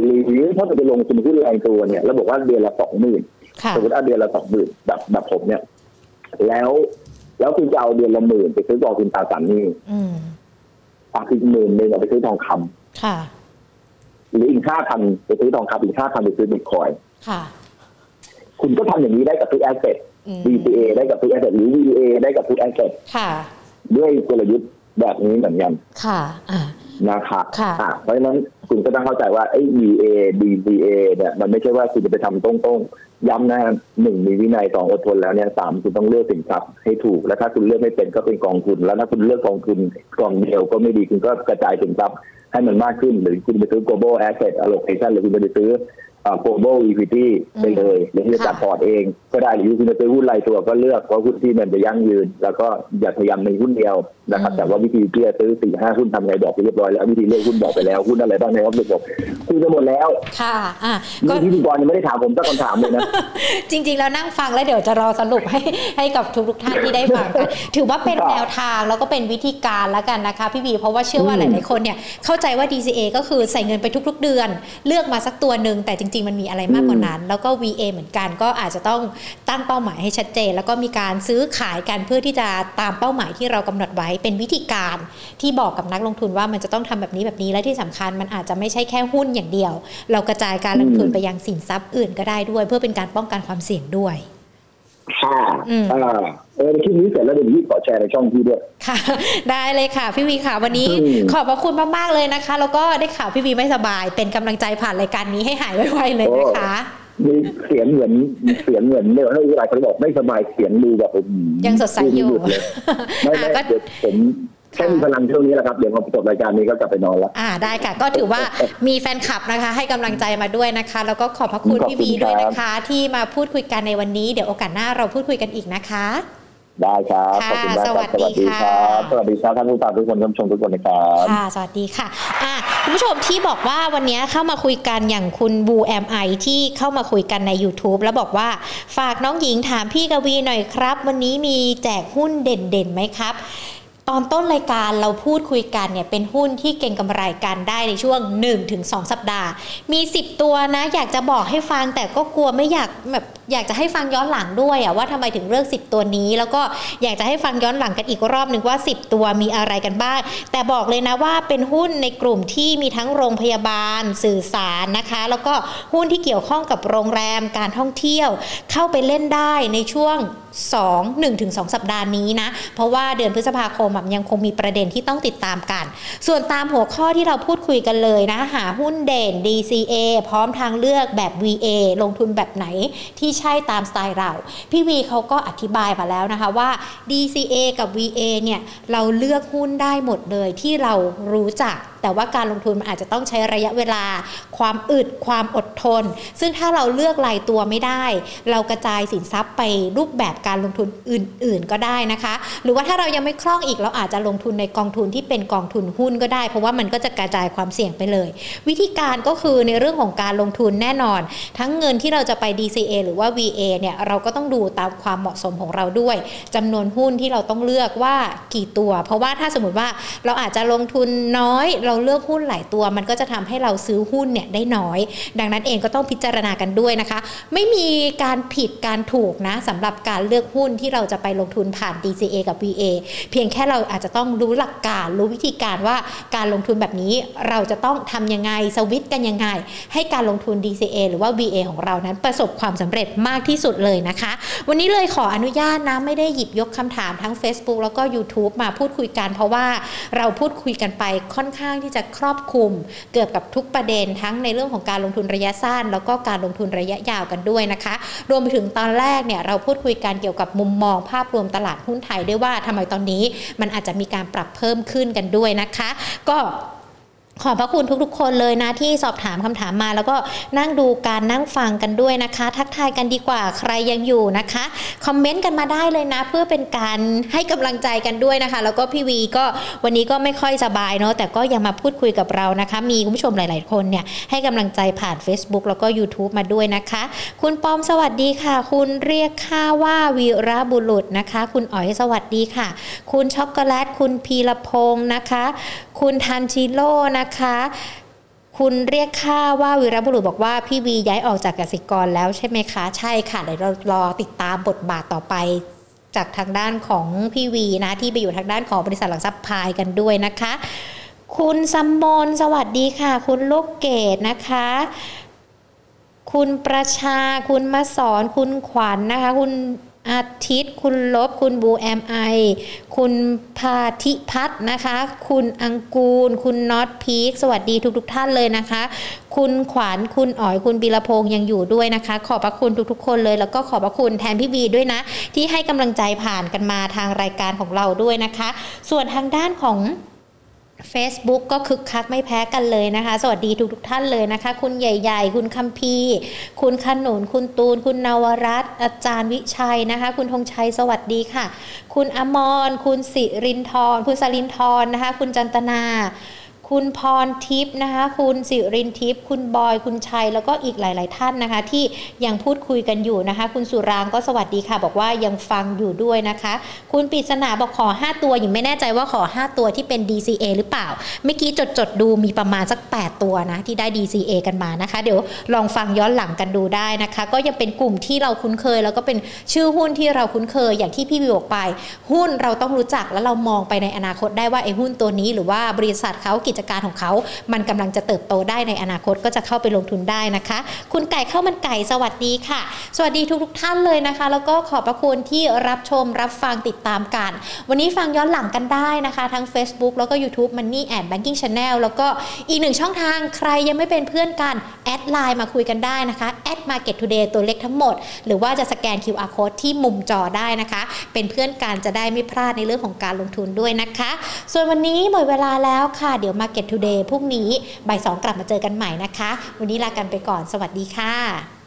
อถ้าจะไปลงทุนขึ้นรายตัวเนี่ยเราบอกว่าเดือนละสองหมื่นสมมติว่าเดือนละสองหมื่นแบบแบบผมเนี่ย แล้ว แล้วคุณจะเอาเดือนละหมื่นไปซื้อกองทุนตราสารนี้อะคือหมื่นหนึ่งเอาไปซื้อทองคำ
ค่ะ
หรืออีกห้าพันไปซื้อทองคำอีกห้าพันไปซื้อบิตคอย
ค่ะ
คุณก็ทำอย่างนี้ได้กับทุกแอสเซท DCA ได้กับทุกแอสเซทหรือ VA ได้กับทุก asset ด้วยกลยุทธ์แบบนี้เหมือนกัน
ค่ะ
นะครับ
ค่ะ
เพราะฉะนั้นคุณก็ต้องเข้าใจว่าไอ้ VA DCA เนี่ยมันไม่ใช่ว่าคุณจะไปทำตรงๆ ย้ำนะหนึ่งมีวินัยสองอดทนแล้วเนี่ยสามคุณต้องเลือกสินทรัพย์ให้ถูก แล้วถ้าคุณเลือกไม่เป็นก็เป็นกองทุน แล้วถ้าคุณเลือกกองทุนกองเดียวก็ไม่ดีคุณก็กระจายสินทรัพย์ ให้มันมากขึ้น หรือคุณไปซื้อ global asset allocation หรือคุณไปซื้อ global equity ไปเลยหรือจะจัดพอร์ตเองก็ได้หรือคุณจะซื้อหุ้นรายตัวก็เลือกว่าหุ้นที่มันจะยั่งยืน แล้วก็อย่าพยายามในหุ้นเดียว นะครับ แต่ว่าวิธีที่จะซื้อสี่ห้าหุ้นทำไงบอกไปเรียบร้อยแล้ววิธีเลือกหุ้นบอกไปแล้วหุ้นอะไรบ้างในออฟฟิศบอกคุยไปหมดแล้ว
ค่ะอะ
ก็พิธีกรยังไม่ได้ถามผมสักคำถามเลยนะ
จริง ๆ แล้วนั่งฟังแล้วเดี๋ยวจะรอสรุปให้ให้กับทุกๆท่านที่ได้ฟังกันถือว่าเป็นแนวทางแล้วก็เป็นวิธีการแล้วกันนะคะพี่บีเพราะว่าเชื่อว่าหลายๆคนเนี่ยเข้าใจว่า DCA ก็คือใส่เงินไปทุก ๆ เดือน เลือกมาสักตัวหนึ่งแต่จริง ๆ มันมีอะไรมากกว่านั้น แล้วก็ VA เหมือนกันก็อาจจะต้องตั้งเป้าหมายให้ชัดเจน แล้วก็มีการซื้อขายกันเพื่อที่จะตามเป้าหมายที่เรากำหนดไว้เป็นวิธีการที่บอกกับนักลงทุนว่ามันจะต้องทำแบบนี้แบบนี้และที่สำคัญมันอาจจะไม่ใช่แค่หุ้นอย่างเดียว เรากระจายการลงทุนไปยังสินทรัพย์อื่นก็ได้ด้วย เพื่อเป็นการป้องกันความเสี่ยงด้วย
ค่ะอ่าเออคลิปนี้เสร็จแล้วเดี๋ยวพี่ขอแชร์ในช่องพี่ด้วย
ค่ะ ได้เลยค่ะ พี่วีค่ะ วันนี้ขอบพระคุณมาก ๆ เลยนะคะ แล้วก็ได้ข่าวพี่วีไม่สบาย เป็นกำลังใจผ่านรายการนี้ให้หายไวๆเลยนะคะ
มีเสียงเหมือนเสียงเหมือนเนี่ยให้เวลาเขาบอกไม่สบายเสียงดูแบบ
ยังสดใสอยู่
ไม่ไม่เดี๋ยวผมแค่มีพลังเท่านี้แหละครับ เดี๋ยวพอจบรายการนี้ก็กลับไปนอนแล้ว
อ่าได้ค่ะ ก็ถือว่ามีแฟนคลับนะคะ ให้กำลังใจมาด้วยนะคะ แล้วก็ขอบพระคุณพี่วีด้วยนะคะ ที่มาพูดคุยกันในวันนี้ เดี๋ยวโอกาสหน้าเราพูดคุยกันอีกนะคะ
ได้ครับขอบคุณมากครับสวัสดีครับสวัสดีครับท่านผู้ฟังทุกคนท่านผู้ชมทุกคนนะครับ
ค่ะสวัสดีค่ะอะคุณผู้ชมที่บอกว่าวันนี้เข้ามาคุยกันอย่างคุณบูแอมไอที่เข้ามาคุยกันใน YouTube แล้วบอกว่าฝากน้องหญิงถามพี่กวีหน่อยครับ วันนี้มีแจกหุ้นเด่นๆไหมครับตอนต้นรายการเราพูดคุยกันเนี่ยเป็นหุ้นที่เก่งกำไรกันได้ในช่วง 1-2 สัปดาห์ มี 10 ตัวนะ อยากจะบอกให้ฟังแต่ก็กลัวไม่อยากแบบ อยากจะให้ฟังย้อนหลังด้วยอะว่าทำไมถึงเลือก 10 ตัวนี้ แล้วก็อยากจะให้ฟังย้อนหลังกันอีกรอบหนึ่งว่า 10 ตัวมีอะไรกันบ้าง แต่บอกเลยนะว่าเป็นหุ้นในกลุ่มที่มีทั้งโรงพยาบาลสื่อสารนะคะ แล้วก็หุ้นที่เกี่ยวข้องกับโรงแรมการท่องเที่ยว เข้าไปเล่นได้ในช่วง 2 1ถึง2สัปดาห์นี้นะ เพราะว่าเดือนพฤษภาคมยังคงมีประเด็นที่ต้องติดตามกัน ส่วนตามหัวข้อที่เราพูดคุยกันเลยนะ หาหุ้นเด่น DCA พร้อมทางเลือกแบบ VA ลงทุนแบบไหนที่ใช่ตามสไตล์เรา พี่วีเขาก็อธิบายมาแล้วนะคะว่า DCA กับ VA เนี่ยเราเลือกหุ้นได้หมดเลยที่เรารู้จักแต่ว่าการลงทุนมันอาจจะต้องใช้ระยะเวลา ความอึดความอดทน ซึ่งถ้าเราเลือกรายตัวไม่ได้ เรากระจายสินทรัพย์ไปรูปแบบการลงทุนอื่น ๆ ก็ได้นะคะ หรือว่าถ้าเรายังไม่คล่องอีกเราอาจจะลงทุนในกองทุนที่เป็นกองทุนหุ้นก็ได้ เพราะว่ามันก็จะกระจายความเสี่ยงไปเลย วิธีการก็คือในเรื่องของการลงทุนแน่นอน ทั้งเงินที่เราจะไป DCA หรือว่า VA เนี่ยเราก็ต้องดูตามความเหมาะสมของเราด้วยจำนวนหุ้นที่เราต้องเลือกว่ากี่ตัว เพราะว่าถ้าสมมติว่าเราอาจจะลงทุนน้อยเราเลือกหุ้นหลายตัว มันก็จะทำให้เราซื้อหุ้นเนี่ยได้น้อย ดังนั้นเองก็ต้องพิจารณากันด้วยนะคะ ไม่มีการผิดการถูกนะสำหรับการเลือกหุ้นที่เราจะไปลงทุนผ่าน DCA กับ VA เพียงแค่เราอาจจะต้องรู้หลักการรู้วิธีการว่าการลงทุนแบบนี้เราจะต้องทำยังไงสวิตกันยังไง ให้การลงทุน DCA หรือว่า VA ของเรานั้นประสบความสำเร็จมากที่สุดเลยนะคะ วันนี้เลยขออนุญาตนะไม่ได้หยิบยกคำถามทั้ง Facebook แล้วก็ YouTube มาพูดคุยกัน เพราะว่าเราพูดคุยกันไปค่อนข้างที่จะครอบคลุมเกือบกับทุกประเด็นทั้งในเรื่องของการลงทุนระยะสั้น แล้วก็การลงทุนระยะยาวกันด้วยนะคะ รวมไปถึงตอนแรกเนี่ยเราพูดคุยกันเกี่ยวกับมุมมองภาพรวมตลาดหุ้นไทยด้วยว่าทำไมตอนนี้มันอาจจะมีการปรับเพิ่มขึ้นกันด้วยนะคะ ก็ ขอบพระคุณทุกๆ คนเลยนะที่สอบถามคำถามมา แล้วก็นั่งดูการนั่งฟังกันด้วยนะคะ ทักทายกันดีกว่าใครยังอยู่นะคะคอมเมนต์กันมาได้เลยนะ เพื่อเป็นการให้กำลังใจกันด้วยนะคะ แล้วก็พี่วีก็วันนี้ก็ไม่ค่อยสบายเนาะแต่ก็ยังมาพูดคุยกับเรานะคะ มีคุณผู้ชมหลาย ๆ คนเนี่ยให้กำลังใจผ่าน Facebook แล้วก็ YouTube มาด้วยนะคะ คุณปอมสวัสดีค่ะ คุณเรียกค่าว่าวีระบุรุษนะคะ คุณอ๋อยสวัสดีค่ะ คุณช็อกโกแลตคุณพีรพงศ์นะคะ คุณทันชิโร่นะคะคุณเรียกค่าว่าวีรบุรุษบอกว่าพี่วีย้ายออกจากกสิกรแล้วใช่ไหมคะ ใช่ค่ะเดี๋ยวเรารอติดตามบทบาทต่อไป จากทางด้านของพี่วีนะที่ไปอยู่ทางด้านของบริษัทหลักทรัพย์พายกันด้วยนะคะ คุณสมมนสวัสดีค่ะ คุณลูกเกดนะคะ คุณประชาคุณมาสอนคุณขวัญนนะคะ คุณ อาทิตย์ คุณลบ คุณบูแอมไอ คุณพาธิพัฒน์นะคะ คุณอังกูล คุณน็อตพีค สวัสดีทุกๆทท่านเลยนะคะ คุณขวัญ คุณอ๋อย คุณบีระพงษ์ยังอยู่ด้วยนะคะ ขอบพระคุณทุกๆ คนเลย แล้วก็ขอบพระคุณแทนพี่วีด้วยนะ ที่ให้กำลังใจผ่านกันมาทางรายการของเราด้วยนะคะ ส่วนทางด้านของ Facebook ก็คึกคักไม่แพ้กันเลยนะคะ สวัสดีทุกทุกท่านเลยนะคะ คุณใหญ่ ๆ คุณคัมพีคุณขนุนคุณตูน คุณนวรัตอาจารย์วิชัยนะคะ คุณธงชัยสวัสดีค่ะ คุณอมร คุณสิรินทร์คุณสรินทร์นะคะ คุณจันตนา คุณพรทิพย์นะคะ คุณสิรินทิพย์ คุณบอย คุณชัย แล้วก็อีกหลาย ๆ ท่านนะคะ ที่ยังพูดคุยกันอยู่นะคะ คุณสุรางก็สวัสดีค่ะ บอกว่ายังฟังอยู่ด้วยนะคะ คุณปิศนาบอกขอ 5 ตัวยังไม่แน่ใจว่าขอ 5 ตัวที่เป็น DCA หรือเปล่า เมื่อกี้จดจดๆดูมีประมาณสัก 8 ตัวนะที่ได้ DCA กันมานะคะ เดี๋ยวลองฟังย้อนหลังกันดูได้นะคะ ก็ยังเป็นกลุ่มที่เราคุ้นเคย แล้วก็เป็นชื่อหุ้นที่เราคุ้นเคย อย่างที่พี่วิวบอกไป หุ้นเราต้องรู้จักแล้วเรามองไปในอนาคตได้ว่าไอ้หุ้นตัวนี้ หรือว่าบริษัทเขากิจการของเขา มันกำลังจะเติบโตได้ในอนาคตก็จะเข้าไปลงทุนได้นะคะ คุณไก่ข้าวมันไก่สวัสดีค่ะ สวัสดีทุกๆท่านเลยนะคะ แล้วก็ขอบพระคุณที่รับชมรับฟังติดตามกัน วันนี้ฟังย้อนหลังกันได้นะคะ ทั้ง Facebook แล้วก็ YouTube Money and Banking Channel แล้วก็อีกหนึ่งช่องทางใครยังไม่เป็นเพื่อนกัน แอดไลน์มาคุยกันได้นะคะ at market today ตัวเล็กทั้งหมด หรือว่าจะสแกน QR code ที่มุมจอได้นะคะ เป็นเพื่อนกันจะได้ไม่พลาดในเรื่องของการลงทุนด้วยนะคะ ส่วนวันนี้หมดเวลาแล้วค่ะเดี๋ยว Market Today พรุ่งนี้บ่ายสองกลับมาเจอกันใหม่นะคะ วันนี้ลากันไปก่อน สวัสดีค่ะ